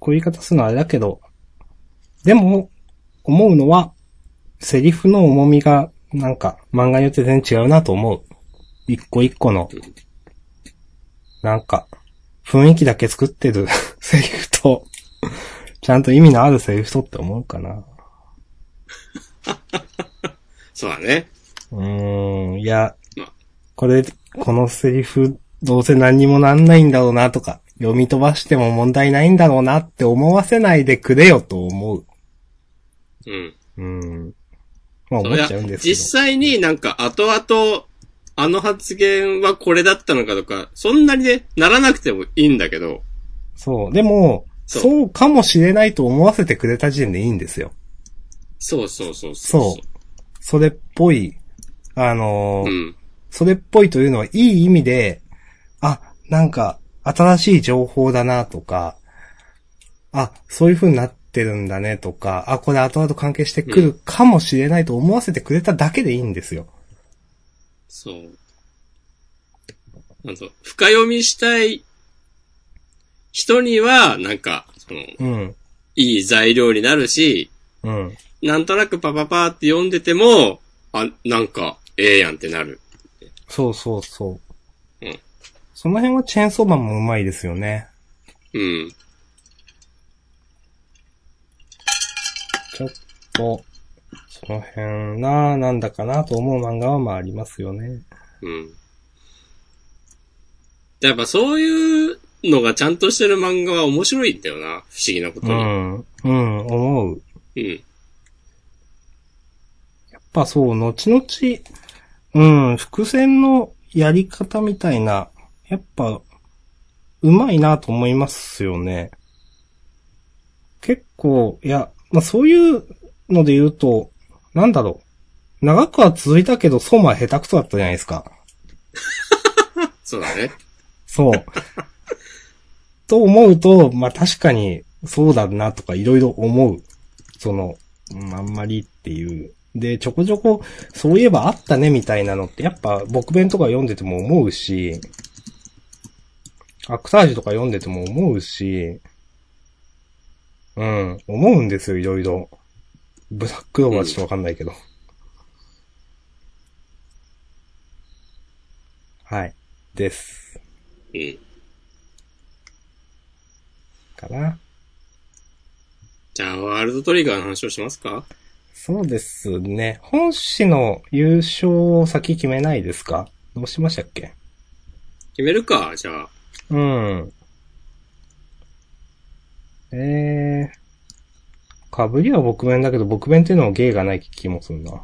Speaker 2: こういう言い方するのはあれだけど、でも、思うのは、セリフの重みが、なんか、漫画によって全然違うなと思う。一個一個の、なんか、雰囲気だけ作ってる セリフと、ちゃんと意味のあるセリフとって思うかな。
Speaker 1: そうだね。
Speaker 2: うーん、いや
Speaker 1: まあ、
Speaker 2: これ、このセリフ、どうせ何にもなんないんだろうなとか、読み飛ばしても問題ないんだろうなって思わせないでくれよと思う。
Speaker 1: うん。
Speaker 2: うん。まあ思っちゃうんですけど。
Speaker 1: 実際になんか後々、あの発言はこれだったのかとか、そんなにね、ならなくてもいいんだけど、
Speaker 2: そう。でも、
Speaker 1: そう
Speaker 2: そうかもしれないと思わせてくれた時点でいいんですよ。
Speaker 1: そうそうそう
Speaker 2: そうそれっぽい、あのー
Speaker 1: うん。
Speaker 2: それっぽいというのはいい意味で、あ、なんか、新しい情報だなとか、あ、そういう風になってるんだねとか、あ、これ後々関係してくるかもしれないと思わせてくれただけでいいんですよ。
Speaker 1: そう。なんと、深読みしたい人には、なんか、その、
Speaker 2: うん。
Speaker 1: いい材料になるし、
Speaker 2: うん。
Speaker 1: なんとなくパパパーって読んでても、あ、なんか、ええやんってなる。
Speaker 2: そうそうそう。
Speaker 1: うん
Speaker 2: その辺はチェーンソーマンもうまいですよね。
Speaker 1: うん。
Speaker 2: ちょっと、その辺な、なんだかなと思う漫画はまあありますよね。
Speaker 1: うん。やっぱそういうのがちゃんとしてる漫画は面白いんだよな。不思議なことに。
Speaker 2: うん。うん、思う。
Speaker 1: うん。
Speaker 2: やっぱそう、後々、うん、伏線のやり方みたいな、やっぱ、うまいなと思いますよね。結構、いや、まあそういうので言うと、なんだろう。長くは続いたけど、相馬は下手くそだったじゃないですか。
Speaker 1: そうだね。
Speaker 2: そう。と思うと、まあ確かにそうだなとかいろいろ思う。その、うんあんまりっていう。で、ちょこちょこ、そういえばあったねみたいなのって、やっぱ僕弁とか読んでても思うし、アクタージュとか読んでても思うし、うん、思うんですよ、いろいろ。ブラックローバーちょっとわかんないけど。はい。です。
Speaker 1: うん。
Speaker 2: かな。
Speaker 1: じゃあ、ワールドトリガーの話をしますか？
Speaker 2: そうですね。本誌の優勝を先決めないですか？どうしましたっけ？
Speaker 1: 決めるか、じゃあ。
Speaker 2: うん。えー。被りは僕弁だけど、僕弁っていうのは芸がない気もするな。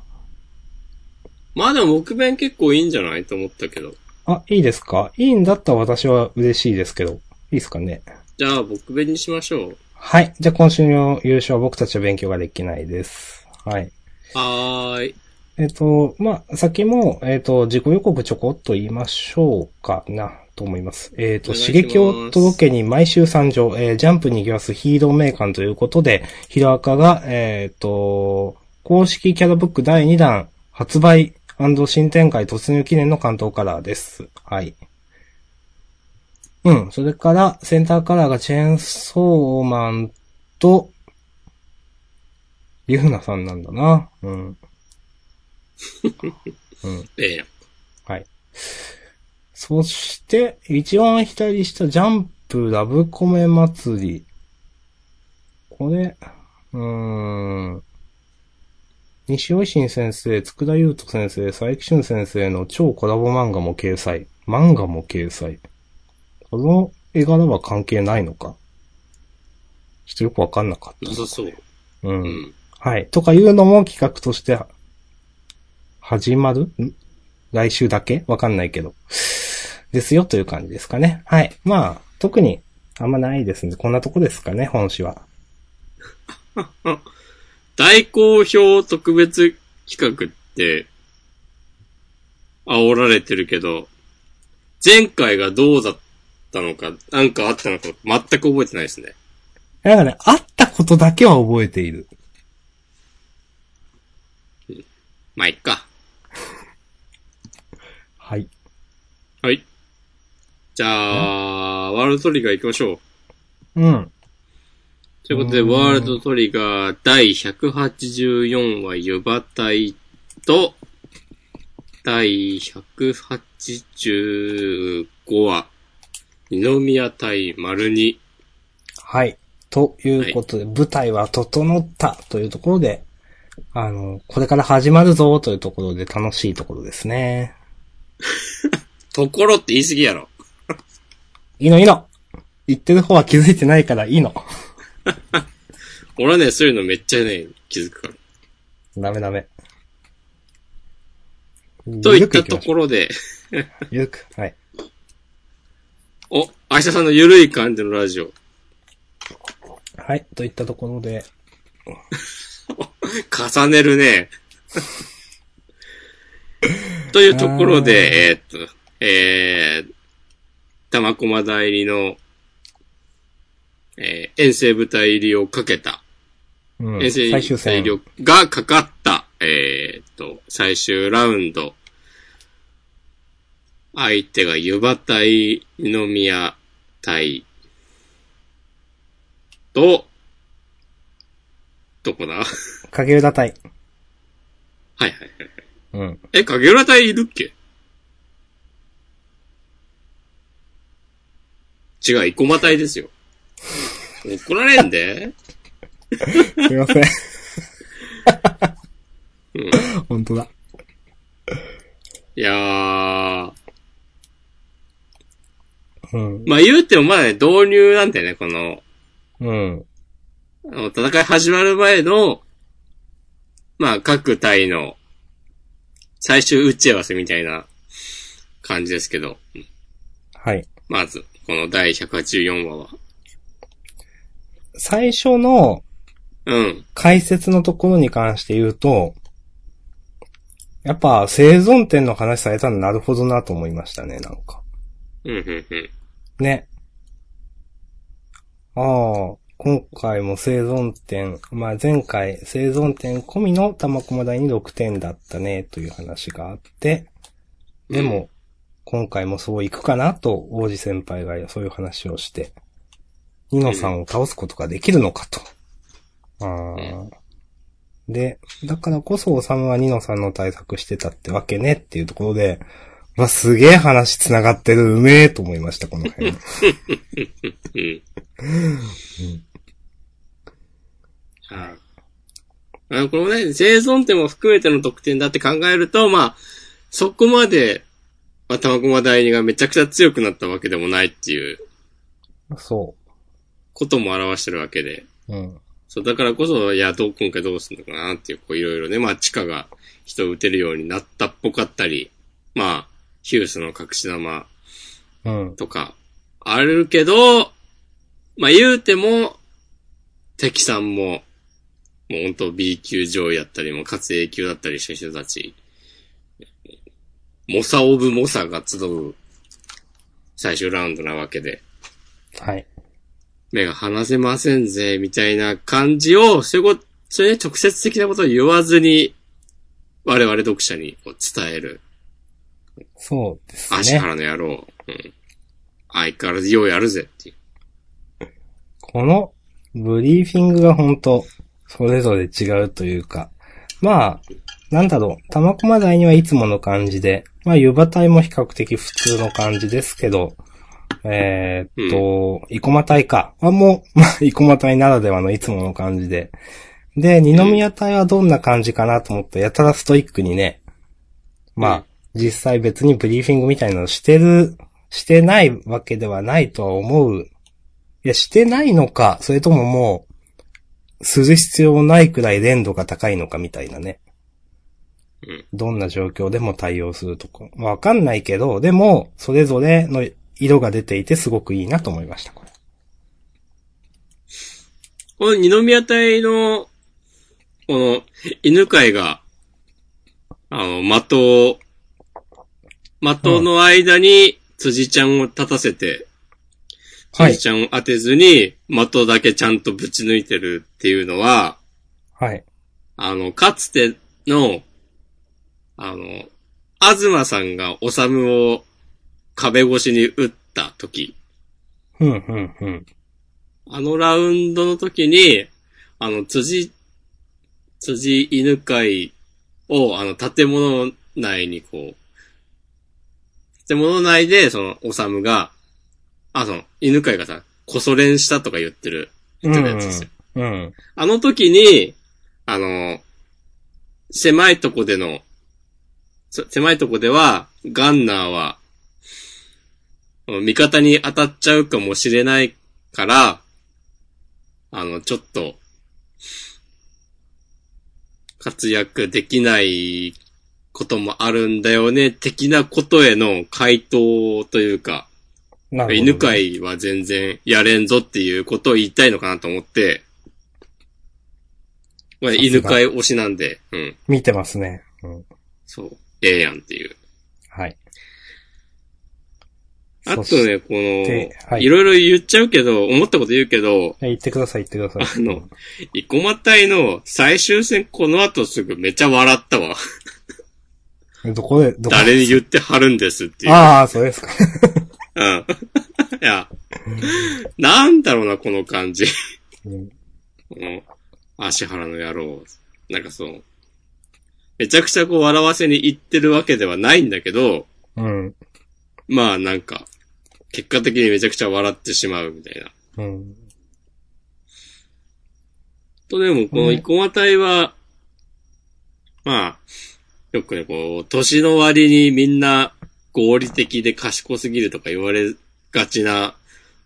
Speaker 1: まあでも僕弁結構いいんじゃないと思ったけど。
Speaker 2: あ、いいですか？いいんだったら私は嬉しいですけど。いいですかね？
Speaker 1: じゃあ僕弁にしましょう。
Speaker 2: はい。じゃあ今週の優勝は僕たちは勉強ができないです。はい。
Speaker 1: はーい。
Speaker 2: えっ、と、まあ、先も、えっ、と、自己予告ちょこっと言いましょうかな、と思います。えっ、と、
Speaker 1: お願いします
Speaker 2: 刺激を届けに毎週参上、えージャンプに行きますヒーローメーカーということで、ヒロアカが、えっ、と、公式キャラブック第2弾発売新展開突入記念の関東カラーです。はい。うん。それから、センターカラーがチェーンソーマンと、ゆうなさんなんだな。うん。うん。
Speaker 1: ええ。
Speaker 2: はい。そして、一番左下、ジャンプラブコメ祭り。これ、うーん。西尾維新先生、佃優斗先生、佐伯俊先生の超コラボ漫画も掲載。漫画も掲載。この絵柄は関係ないのかちょっとよくわかんなかった。
Speaker 1: なさそう。
Speaker 2: うん。
Speaker 1: うん。
Speaker 2: はい。とかいうのも企画として、始まる？ん？来週だけ？わかんないけど。ですよという感じですかね。はい。まあ、特にあんまないですんで、こんなとこですかね、本誌は。
Speaker 1: 大好評特別企画って、煽られてるけど、前回がどうだったのか、なんかあったのか、全く覚えてないですね。
Speaker 2: だからね、あったことだけは覚えている。
Speaker 1: まあ、いっか。
Speaker 2: はい。
Speaker 1: はい。じゃあ、ワールドトリガー行きましょう。
Speaker 2: うん。
Speaker 1: ということで、
Speaker 2: うん
Speaker 1: ワールドトリガー第184話ユバ隊と、第185話二宮対丸二。
Speaker 2: はい。ということで、舞台は整ったというところで、あの、これから始まるぞというところで楽しいところですね。
Speaker 1: ところって言い過ぎやろ。
Speaker 2: いいのいいの言ってる方は気づいてないからいいの。
Speaker 1: 俺はね、そういうのめっちゃね、気づくから。
Speaker 2: ダメダメ。
Speaker 1: といったところで、
Speaker 2: ろ。ゆるく。はい。
Speaker 1: お、明日さんのゆるい感じのラジオ。
Speaker 2: はい。といったところで、
Speaker 1: 重ねるね。というところで、えーっと、えー、玉駒代理の、えー遠征部隊入りをかけた、
Speaker 2: うん。
Speaker 1: 遠征。部隊入りがかかった、えーっと、最終ラウンド。相手が湯葉隊、二宮隊と、どこだはい
Speaker 2: 影浦隊。
Speaker 1: はいはい。
Speaker 2: うん。
Speaker 1: え、影浦隊いるっけ？違う、生駒隊ですよ。怒られんで
Speaker 2: すいません。
Speaker 1: うん。
Speaker 2: 本当だ。
Speaker 1: いやー。
Speaker 2: うん。
Speaker 1: まあ言うてもまだね、導入なんだよね、この、
Speaker 2: うん。
Speaker 1: 戦い始まる前の、まあ各隊の最終打ち合わせみたいな感じですけど、
Speaker 2: はい。
Speaker 1: まず、この第184話は。
Speaker 2: 最初の
Speaker 1: うん。
Speaker 2: 解説のところに関して言うと、やっぱ生存点の話されたのなるほどなと思いましたね、なんか。
Speaker 1: うん、うん、うん。
Speaker 2: ね。ああ、今回も生存点、まあ前回生存点込みの玉駒台に6点だったね、という話があって、でも、今回もそういくかなと、王子先輩がそういう話をして、ニノさんを倒すことができるのかと。ああ。で、だからこそ、おさむはニノさんの対策してたってわけねっていうところで、まあ、すげえ話繋がってる、うめえと思いました、この辺。
Speaker 1: はい。あこのね、生存点も含めての得点だって考えると、まあ、そこまで、まあ、玉駒第二がめちゃくちゃ強くなったわけでもないっていう
Speaker 2: そ
Speaker 1: ことも表してるわけで。
Speaker 2: う。うん。
Speaker 1: そう、だからこそ、いや、どう、今回どうすんのかなっていう、こう、いろいろね、まあ、地下が人を撃てるようになったっぽかったり、まあ、ヒュースの隠し玉
Speaker 2: うん。
Speaker 1: とか、あるけど、まあ言うても、敵さんも、もう本当 B 級上位やったり、もう活 A 級だったりした人たち、モサオブモサが集う最終ラウンドなわけで、
Speaker 2: はい。
Speaker 1: 目が離せませんぜ、みたいな感じを、そういうこと、そういうね直接的なことを言わずに、我々読者に伝える、
Speaker 2: そうです
Speaker 1: 足
Speaker 2: ね。
Speaker 1: 原の野郎、うん。相変わらずようやるぜっていう。
Speaker 2: この、ブリーフィングが本当それぞれ違うというか、まあ、なんだろう、玉駒台にはいつもの感じで、まあ、湯葉隊も比較的普通の感じですけど、えーっと、生駒隊か。あ、もう、まあ、生駒隊ならではのいつもの感じで。で、二宮隊はどんな感じかなと思ったら、やたらストイックにね、まあ、
Speaker 1: うん。
Speaker 2: 実際別にブリーフィングみたいなのしてる、してないわけではないとは思う。いや、してないのか、それとももう、する必要ないくらい連度が高いのかみたいなね。
Speaker 1: うん
Speaker 2: どんな状況でも対応するとか。わかんないけど、でも、それぞれの色が出ていてすごくいいなと思いました、これ。
Speaker 1: この二宮隊の、この、犬飼が、あの、的を、的の間に辻ちゃんを立たせて、
Speaker 2: はい
Speaker 1: 辻ちゃんを当てずに、的だけちゃんとぶち抜いてるっていうのは、
Speaker 2: はい。
Speaker 1: あの、かつての、あの、東さんがおさむを壁越しに撃った時、
Speaker 2: ふんふんふん。
Speaker 1: あのラウンドの時に、あの、辻、辻犬飼を、あの、建物内にこう、建物内で、その、おさむが、あ、その、犬飼がさ、こそ練したとか言ってる、言ってたやつですよ。
Speaker 2: うん。
Speaker 1: あの時に、あの、狭いとこでの、そ狭いとこでは、ガンナーは、味方に当たっちゃうかもしれないから、あの、ちょっと、活躍できないこともあるんだよね、的なことへの回答というか、
Speaker 2: なるほど、
Speaker 1: 犬飼は全然やれんぞっていうことを言いたいのかなと思って、まあ、犬飼推しなんで、うん、
Speaker 2: 見てますね。うん。
Speaker 1: そう、ええやんっていう。
Speaker 2: はい。
Speaker 1: あとね、こ
Speaker 2: て
Speaker 1: の、
Speaker 2: はい
Speaker 1: いろいろ言っちゃうけど、思ったこと言うけど、
Speaker 2: え言ってください、言ってください。
Speaker 1: あの、生駒隊の最終戦この後すぐめちゃ笑ったわ。
Speaker 2: どこで、どこ
Speaker 1: 誰に言ってはるんですっていう。
Speaker 2: ああ、そうですか。
Speaker 1: うん。いや、なんだろうな、この感じ。
Speaker 2: う ん
Speaker 1: この、足原の野郎。なんかそう、めちゃくちゃこう笑わせに行ってるわけではないんだけど、
Speaker 2: うん。
Speaker 1: まあなんか、結果的にめちゃくちゃ笑ってしまうみたいな。
Speaker 2: うん。
Speaker 1: とでも、この生駒隊は、まあ、よくね、こう、年の割にみんな合理的で賢すぎるとか言われがちな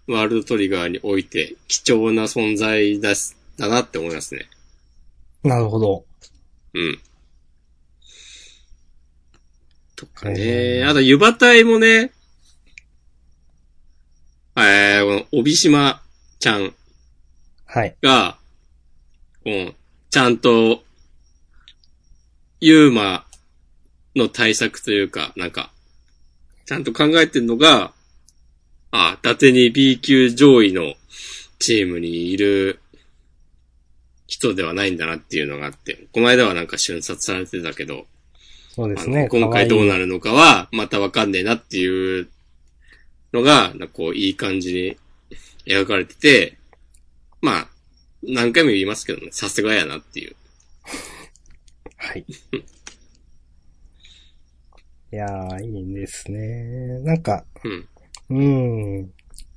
Speaker 1: ワールドトリガーにおいて貴重な存在だす、だなって思いますね。
Speaker 2: なるほど。
Speaker 1: うん。とか
Speaker 2: へ
Speaker 1: ね。
Speaker 2: ー
Speaker 1: あと、湯葉隊もね、えー、この、帯島ちゃん
Speaker 2: はい。
Speaker 1: が、こう、ちゃんと、ユーマの対策というか、なんか、ちゃんと考えてるのが、あ、伊達に B 級上位のチームにいる人ではないんだなっていうのがあって、この間はなんか瞬殺されてたけど、
Speaker 2: そうですね。
Speaker 1: 今回どうな
Speaker 2: る
Speaker 1: るのかは、またわかんねえなっていうのが、なんかこう、いい感じに描かれてて、まあ、何回も言いますけどね、さすがやなっていう。
Speaker 2: はい。いやー、いいですね。なんか、
Speaker 1: うん。
Speaker 2: うん。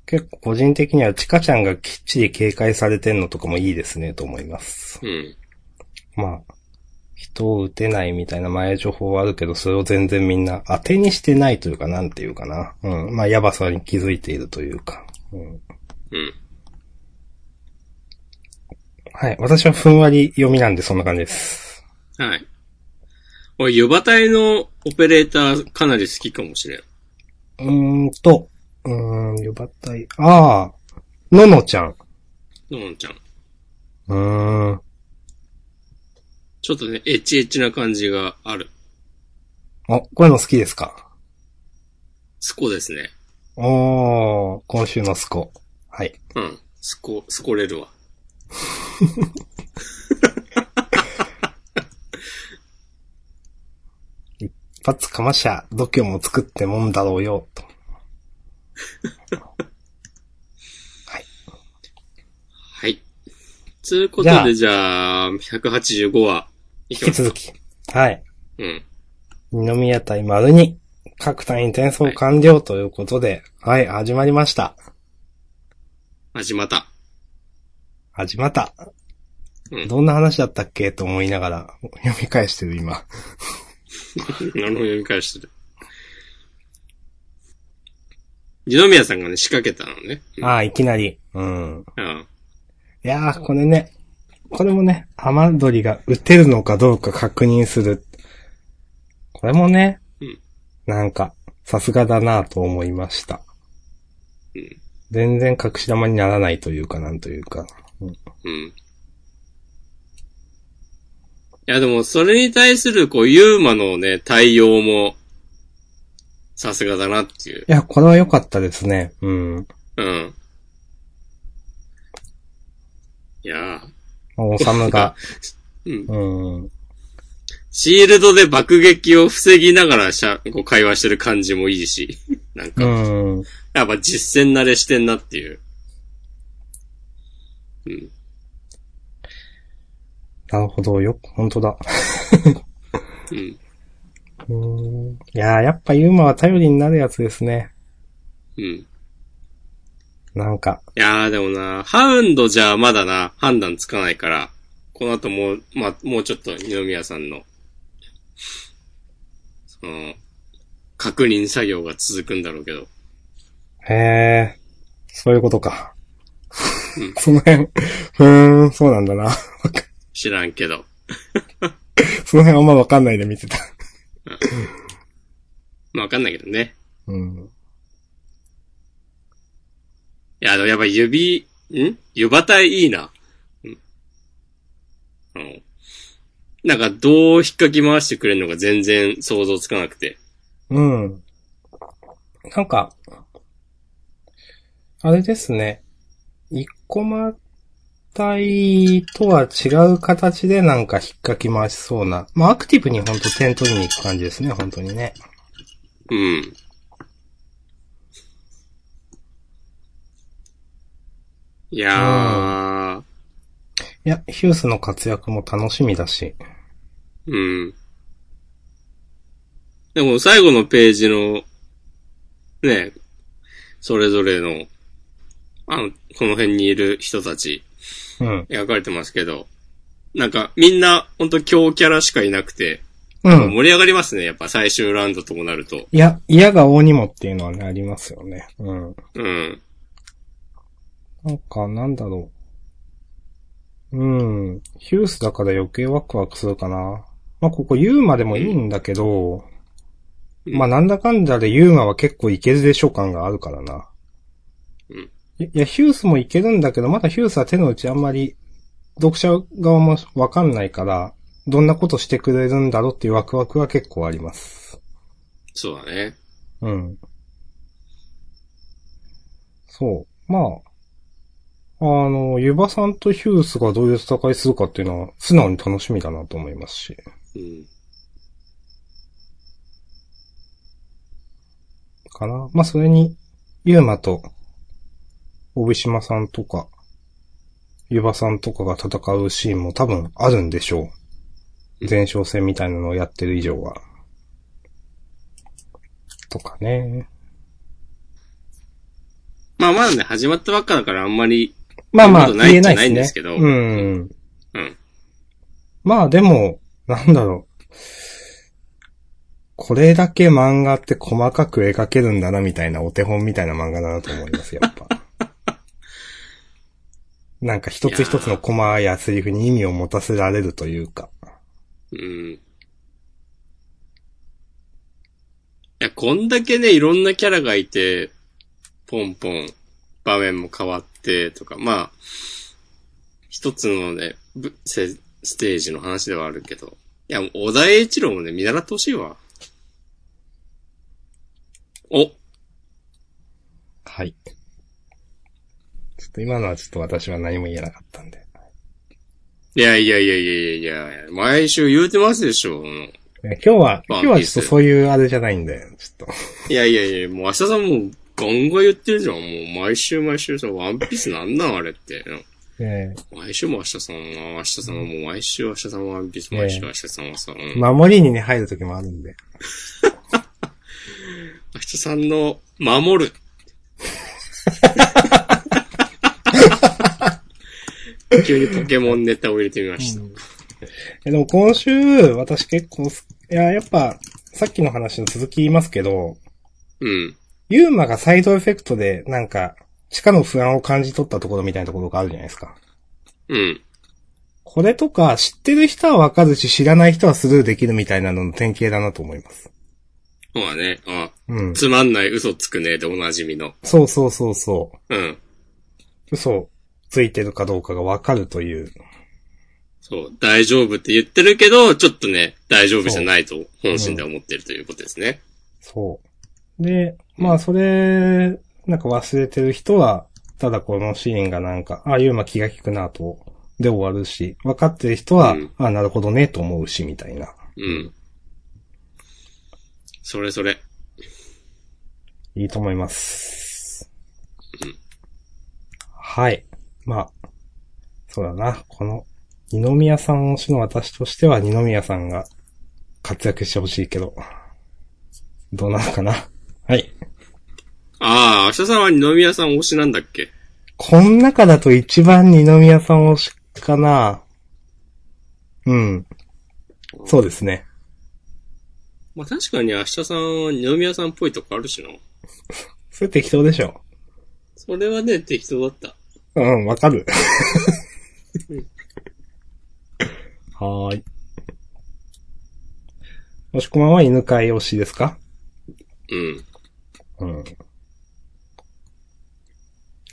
Speaker 2: 結構個人的にはチカちゃんがきっちり警戒されてんのとかもいいですね、と思います。
Speaker 1: うん。
Speaker 2: まあ、人を撃てないみたいな前情報はあるけど、それを全然みんな当てにしてないというか、なんていうかな。うん。まあ、やばさに気づいているというか。うん。
Speaker 1: うん。
Speaker 2: はい。私はふんわり読みなんでそんな感じです。
Speaker 1: はい。俺、湯葉隊のオペレーターかなり好きかもしれん。
Speaker 2: うーんと、うーん、よばったい。ああ、ののちゃん。
Speaker 1: ののちゃん。
Speaker 2: うーん。
Speaker 1: ちょっとね、エチエチな感じがある。
Speaker 2: あ、こういうの好きですか？
Speaker 1: スコですね。
Speaker 2: おー、今週のスコ。はい。
Speaker 1: うん。スコ、スコれるわ。
Speaker 2: 一発かましゃ、度胸も作ってもんだろうよ、と。
Speaker 1: はい。つうことで、じゃあ、185話、いきます。
Speaker 2: 引き続き。はい。
Speaker 1: うん。
Speaker 2: 二宮対丸に、各隊員転送完了ということで、はい、始まりました。
Speaker 1: 始まった。
Speaker 2: 始まった。
Speaker 1: うん
Speaker 2: どんな話だったっけ？と思いながら、読み返してる今。
Speaker 1: 何の読み返してる。二宮さんがね、仕掛けたのね。うん
Speaker 2: ああ、いきなり。うん。
Speaker 1: うん。
Speaker 2: いやー、これね、これもね、アマドリが撃てるのかどうか確認する。これもね、
Speaker 1: うん
Speaker 2: なんか、さすがだなと思いました。
Speaker 1: うん。
Speaker 2: 全然隠し玉にならないというか、なんというか。
Speaker 1: うん。いや、でも、それに対する、こう、ユーマのね、対応も、さすがだなっていう。
Speaker 2: いや、これは良かったですね。うん。
Speaker 1: うん。いやー
Speaker 2: おさむが、
Speaker 1: うん。
Speaker 2: うん。
Speaker 1: シールドで爆撃を防ぎながらしゃ、こう会話してる感じもいいし、なんか、
Speaker 2: うん。
Speaker 1: やっぱ実践慣れしてんなっていう。うん。
Speaker 2: なるほど、よ、本当だ。
Speaker 1: うん。
Speaker 2: うん。いやー、やっぱユーマは頼りになるやつですね。
Speaker 1: うん。
Speaker 2: なんか、
Speaker 1: いやーでもな、ハウンドじゃまだな、判断つかないから、この後もう、まあ、もうちょっと二宮さんの、その、確認作業が続くんだろうけど。
Speaker 2: へえ、そういうことか。
Speaker 1: うん
Speaker 2: その辺、ふーん、そうなんだな。
Speaker 1: 知らんけど。
Speaker 2: その辺あんまわかんないで見てた。
Speaker 1: まあ、わかんないけどね。
Speaker 2: うん。
Speaker 1: いや、でもやっぱ指、ん？湯葉体いいな。うん。うん。なんか、どう引っかき回してくれるのか全然想像つかなくて。
Speaker 2: うん。なんか、あれですね。一コマ体とは違う形でなんか引っかき回しそうな。まあ、アクティブにほんと点取りに行く感じですね、本当にね。
Speaker 1: うん。いやー、
Speaker 2: いや、ヒュースの活躍も楽しみだし。
Speaker 1: うん。でも最後のページの、ね、それぞれの、あの、この辺にいる人たち、
Speaker 2: うん。
Speaker 1: 描かれてますけど、なんかみんなほんと強キャラしかいなくて、
Speaker 2: うん。
Speaker 1: 盛り上がりますね。やっぱ最終ラウンドともなると。
Speaker 2: いや、嫌が王にもっていうのはね、ありますよね。うん。
Speaker 1: うん。
Speaker 2: なんか、なんだろう。うん。ヒュースだから余計ワクワクするかな。まあ、ここユーマでもいいんだけど、
Speaker 1: うん
Speaker 2: まあ、なんだかんだでユーマは結構いけるでしょ感があるからな。いや、ヒュースもいけるんだけど、まだヒュースは手の内あんまり、読者側もわかんないから、どんなことしてくれるんだろうっていうワクワクは結構あります。
Speaker 1: そうだね。
Speaker 2: うん。そう。まあ、あの、ユバさんとヒュースがどういう戦いするかっていうのは、素直に楽しみだなと思いますし。
Speaker 1: うん。
Speaker 2: かな。まあ、それに、ユーマと、帯島さんとか、ユバさんとかが戦うシーンも多分あるんでしょう。前哨戦みたいなのをやってる以上は。とかね。
Speaker 1: まあまだね、始まったばっかだからあんまり、
Speaker 2: まあまあ、言えない
Speaker 1: ないん
Speaker 2: で
Speaker 1: ですすけど
Speaker 2: ね。うん。
Speaker 1: うん。
Speaker 2: まあでも、なんだろう。これだけ漫画って細かく描けるんだなみたいなお手本みたいな漫画だなと思います、やっぱ。なんか一つ一つのコマやセリフに意味を持たせられるというか。
Speaker 1: うん。いや、こんだけね、いろんなキャラがいて、ポンポン、場面も変わって、とか、まあ、一つのね、ステージの話ではあるけど、いや、小田栄一郎もね、見習ってほしいわ。お
Speaker 2: はい。と今のはちょっと私は何も言えなかったんで。
Speaker 1: いやいやいやいやいやいや、毎週言うてますでしょ。
Speaker 2: え今日は、今日はちょっとそういうあれじゃないんで、ちょっと。
Speaker 1: いやいやいや、もう明日さんもうガンガン言ってるじゃん。もう毎週毎週さ、ワンピースなんなんあれって。
Speaker 2: え
Speaker 1: 毎週も明日さんは、明日さんはもう毎週明日さんはワンピース、毎週明日さんはさ、うん
Speaker 2: え守りにね、入る時もあるんで。
Speaker 1: 明日さんの守る。急にポケモンネタを入れてみました。
Speaker 2: えでも今週、私結構す、いや、やっぱ、さっきの話の続き言いますけど、
Speaker 1: うん。
Speaker 2: ユーマがサイドエフェクトで、なんか、地下の不安を感じ取ったところみたいなところがあるじゃないですか。
Speaker 1: うん。
Speaker 2: これとか、知ってる人はわかるし、知らない人はスルーできるみたいなのの典型だなと思います。
Speaker 1: そうだね。あ、
Speaker 2: うん。
Speaker 1: つまんない嘘つくねでおなじみの。
Speaker 2: そうそうそうそ
Speaker 1: うん。
Speaker 2: う。嘘ついてるかどうかがわかるという。
Speaker 1: そう、大丈夫って言ってるけど、ちょっとね、大丈夫じゃないと本心で思ってるということですね。
Speaker 2: そう。で、まあそれ、なんか忘れてる人は、ただこのシーンがなんか、あ、ユーマ気が利くなと、で終わるし、分かってる人は、
Speaker 1: うん
Speaker 2: あ、なるほどね、と思うし、みたいな。
Speaker 1: うん。それそれ。
Speaker 2: いいと思います
Speaker 1: うん。
Speaker 2: はい。まあ、そうだな。この、二宮さん推しの私としては二宮さんが活躍してほしいけど、どうなのかな？はい。
Speaker 1: ああ、明日さんは二宮さん推しなんだっけ？
Speaker 2: こん中だと一番二宮さん推しかな。うん。そうですね。
Speaker 1: まあ確かに明日さんは二宮さんっぽいとこあるしな。
Speaker 2: それ適当でしょ。
Speaker 1: それはね、適当だった。
Speaker 2: うん、わかる。はーい。もしこまんは犬飼推しですか？
Speaker 1: うん。
Speaker 2: うん。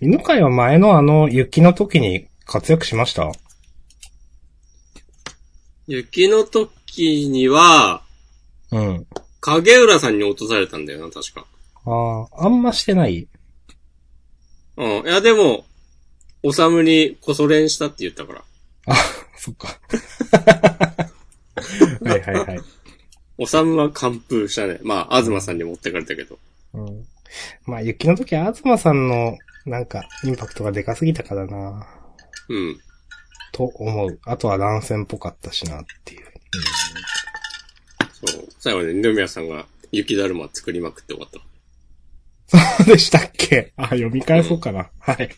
Speaker 2: 犬飼は前のあの雪の時に活躍しました？
Speaker 1: 雪の時には、
Speaker 2: うん。
Speaker 1: 影浦さんに落とされたんだよな、確か。
Speaker 2: ああ、あんましてない？
Speaker 1: うん。いや、でも、おさむにこそ練したって言ったから。
Speaker 2: あ、そっか。はいはいはい。
Speaker 1: おさむは完封したね。まあ、東さんに持ってかれたけど。
Speaker 2: うん。まあ、雪の時は東さんの、なんか、インパクトがでかすぎたからな
Speaker 1: うん。
Speaker 2: と思う。あとは乱戦っぽかったしなっていう。
Speaker 1: そう。最後ね、二宮さんが雪だるま作りまくって終わった。
Speaker 2: そ うでしたっけ？あ、読み返そうかな。はい。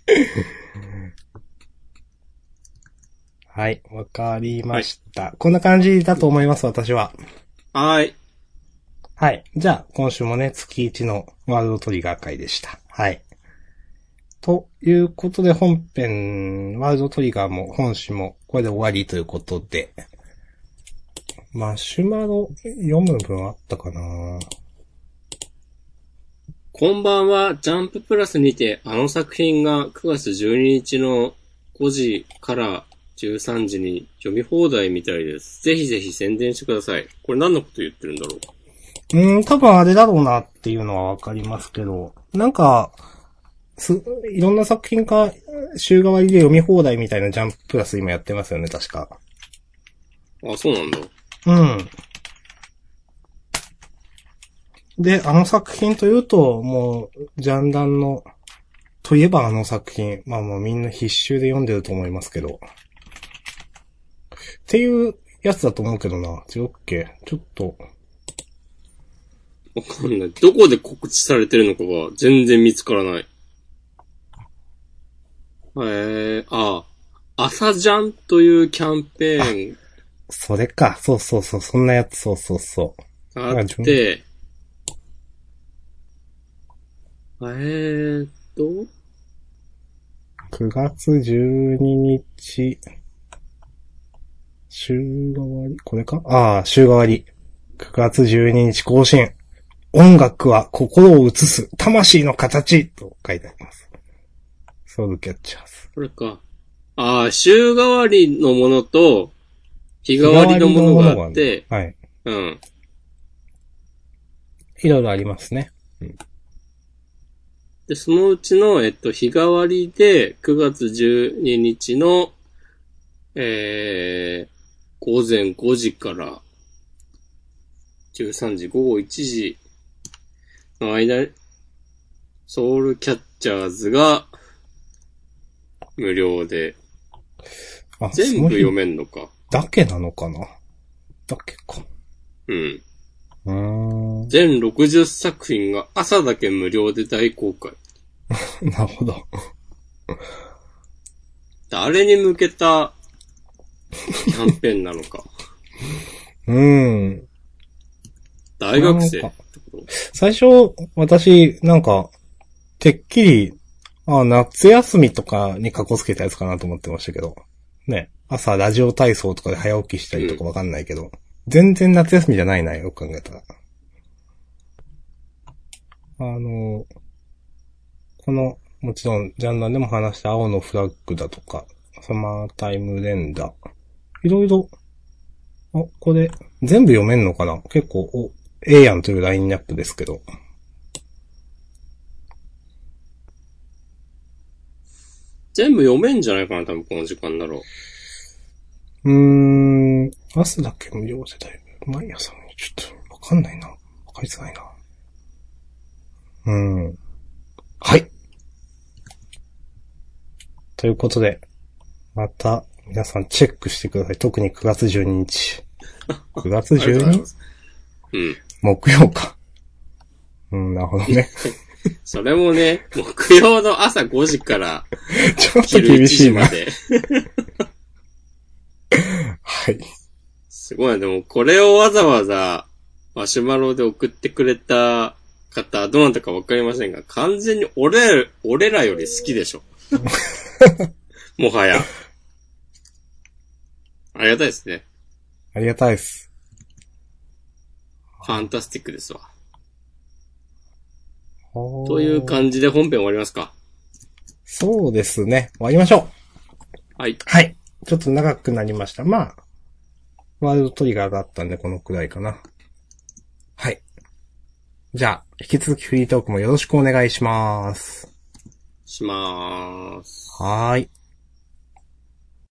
Speaker 2: はい、わかりました。こんな感じだと思います、私は。
Speaker 1: はい。
Speaker 2: はい。じゃあ、今週もね、月1のワールドトリガー会でした。はい。ということで、本編、ワールドトリガーも本誌も、これで終わりということで、マシュマロ読む分あったかな？
Speaker 1: こんばんは、ジャンププラスにて、あの作品が9月12日の5時から13時に読み放題みたいです。ぜひぜひ宣伝してください。これ何のこと言ってるんだろう？
Speaker 2: うーん、多分あれだろうなっていうのはわかりますけど、なんか、す、いろんな作品か、週替わりで読み放題みたいなジャンププラス今やってますよね、確か。
Speaker 1: あ、そうなんだ。
Speaker 2: うん。で、あの作品というと、もう、ジャンダンの、といえばあの作品、まあもうみんな必修で読んでると思いますけど。っていうやつだと思うけどな。違うっけ？ちょっと、
Speaker 1: わかんない。どこで告知されてるのかが全然見つからない。えー、あ、朝ジャンというキャンペーン
Speaker 2: それか。そうそうそう、そんなやつ、そうそうそう。
Speaker 1: があって、えーっと、
Speaker 2: 9月12日、週替わり？これか？ああ、週替わり。9月12日更新。音楽は心を映す、魂の形と書いてあります。ソウルキャッチャーズ。
Speaker 1: これか。ああ、週替わりのものと、日替わりのものがあって、
Speaker 2: はい。
Speaker 1: うん。
Speaker 2: いろいろありますね。
Speaker 1: で、そのうちの、えっと、日替わりで、9月12日の、えー、午前5時から、13時、午後1時の間、ソウルキャッチャーズが、無料で、
Speaker 2: あ、
Speaker 1: 全部読めんのか。
Speaker 2: だけなのかな？だけか。
Speaker 1: うん。全60作品が朝だけ無料で大公開。
Speaker 2: なるほど。
Speaker 1: 誰に向けたキャンペーンなのか。
Speaker 2: うーん。
Speaker 1: 大学生
Speaker 2: 最初、私、なんか、てっきり、あ夏休みとかにかこつけたやつかなと思ってましたけど。ね。朝ラジオ体操とかで早起きしたりとかわかんないけど。全然夏休みじゃないな、よく考えたら。あの、この、もちろん、ジャンダンでも話した青のフラッグだとか、サマータイム連打。いろいろ、あ、これ、全部読めんのかな？結構、お、ええやんというラインナップですけど。
Speaker 1: 全部読めんじゃないかな、多分この時間だろう。
Speaker 2: うーん、朝だけ無料世代。毎朝のちょっと、わかんないな。わかりづらいな。うーん。はい。ということで、また、皆さんチェックしてください。特に9月12日。9月
Speaker 1: ありがとうござい
Speaker 2: 12?
Speaker 1: ます。うん。
Speaker 2: 木曜か。うん、なるほどね。
Speaker 1: それもね、木曜の朝5時から
Speaker 2: ちょっと
Speaker 1: 昼1
Speaker 2: 厳しいな。はい。
Speaker 1: すごいな。でも、これをわざわざ、マシュマロで送ってくれた方、どなたかわかりませんが、完全に俺ら、俺らより好きでしょ。もはや。ありがたいですね。
Speaker 2: ありがたいです。
Speaker 1: ファンタスティックですわ。
Speaker 2: と
Speaker 1: という感じで本編終わりますか？
Speaker 2: そうですね。終わりましょう。
Speaker 1: はい。
Speaker 2: はい。ちょっと長くなりました。まあ、ワールドトリガーがあったんでこのくらいかな。はい。じゃあ、引き続きフリートークもよろしくお願いします。
Speaker 1: しまーす。
Speaker 2: はーい。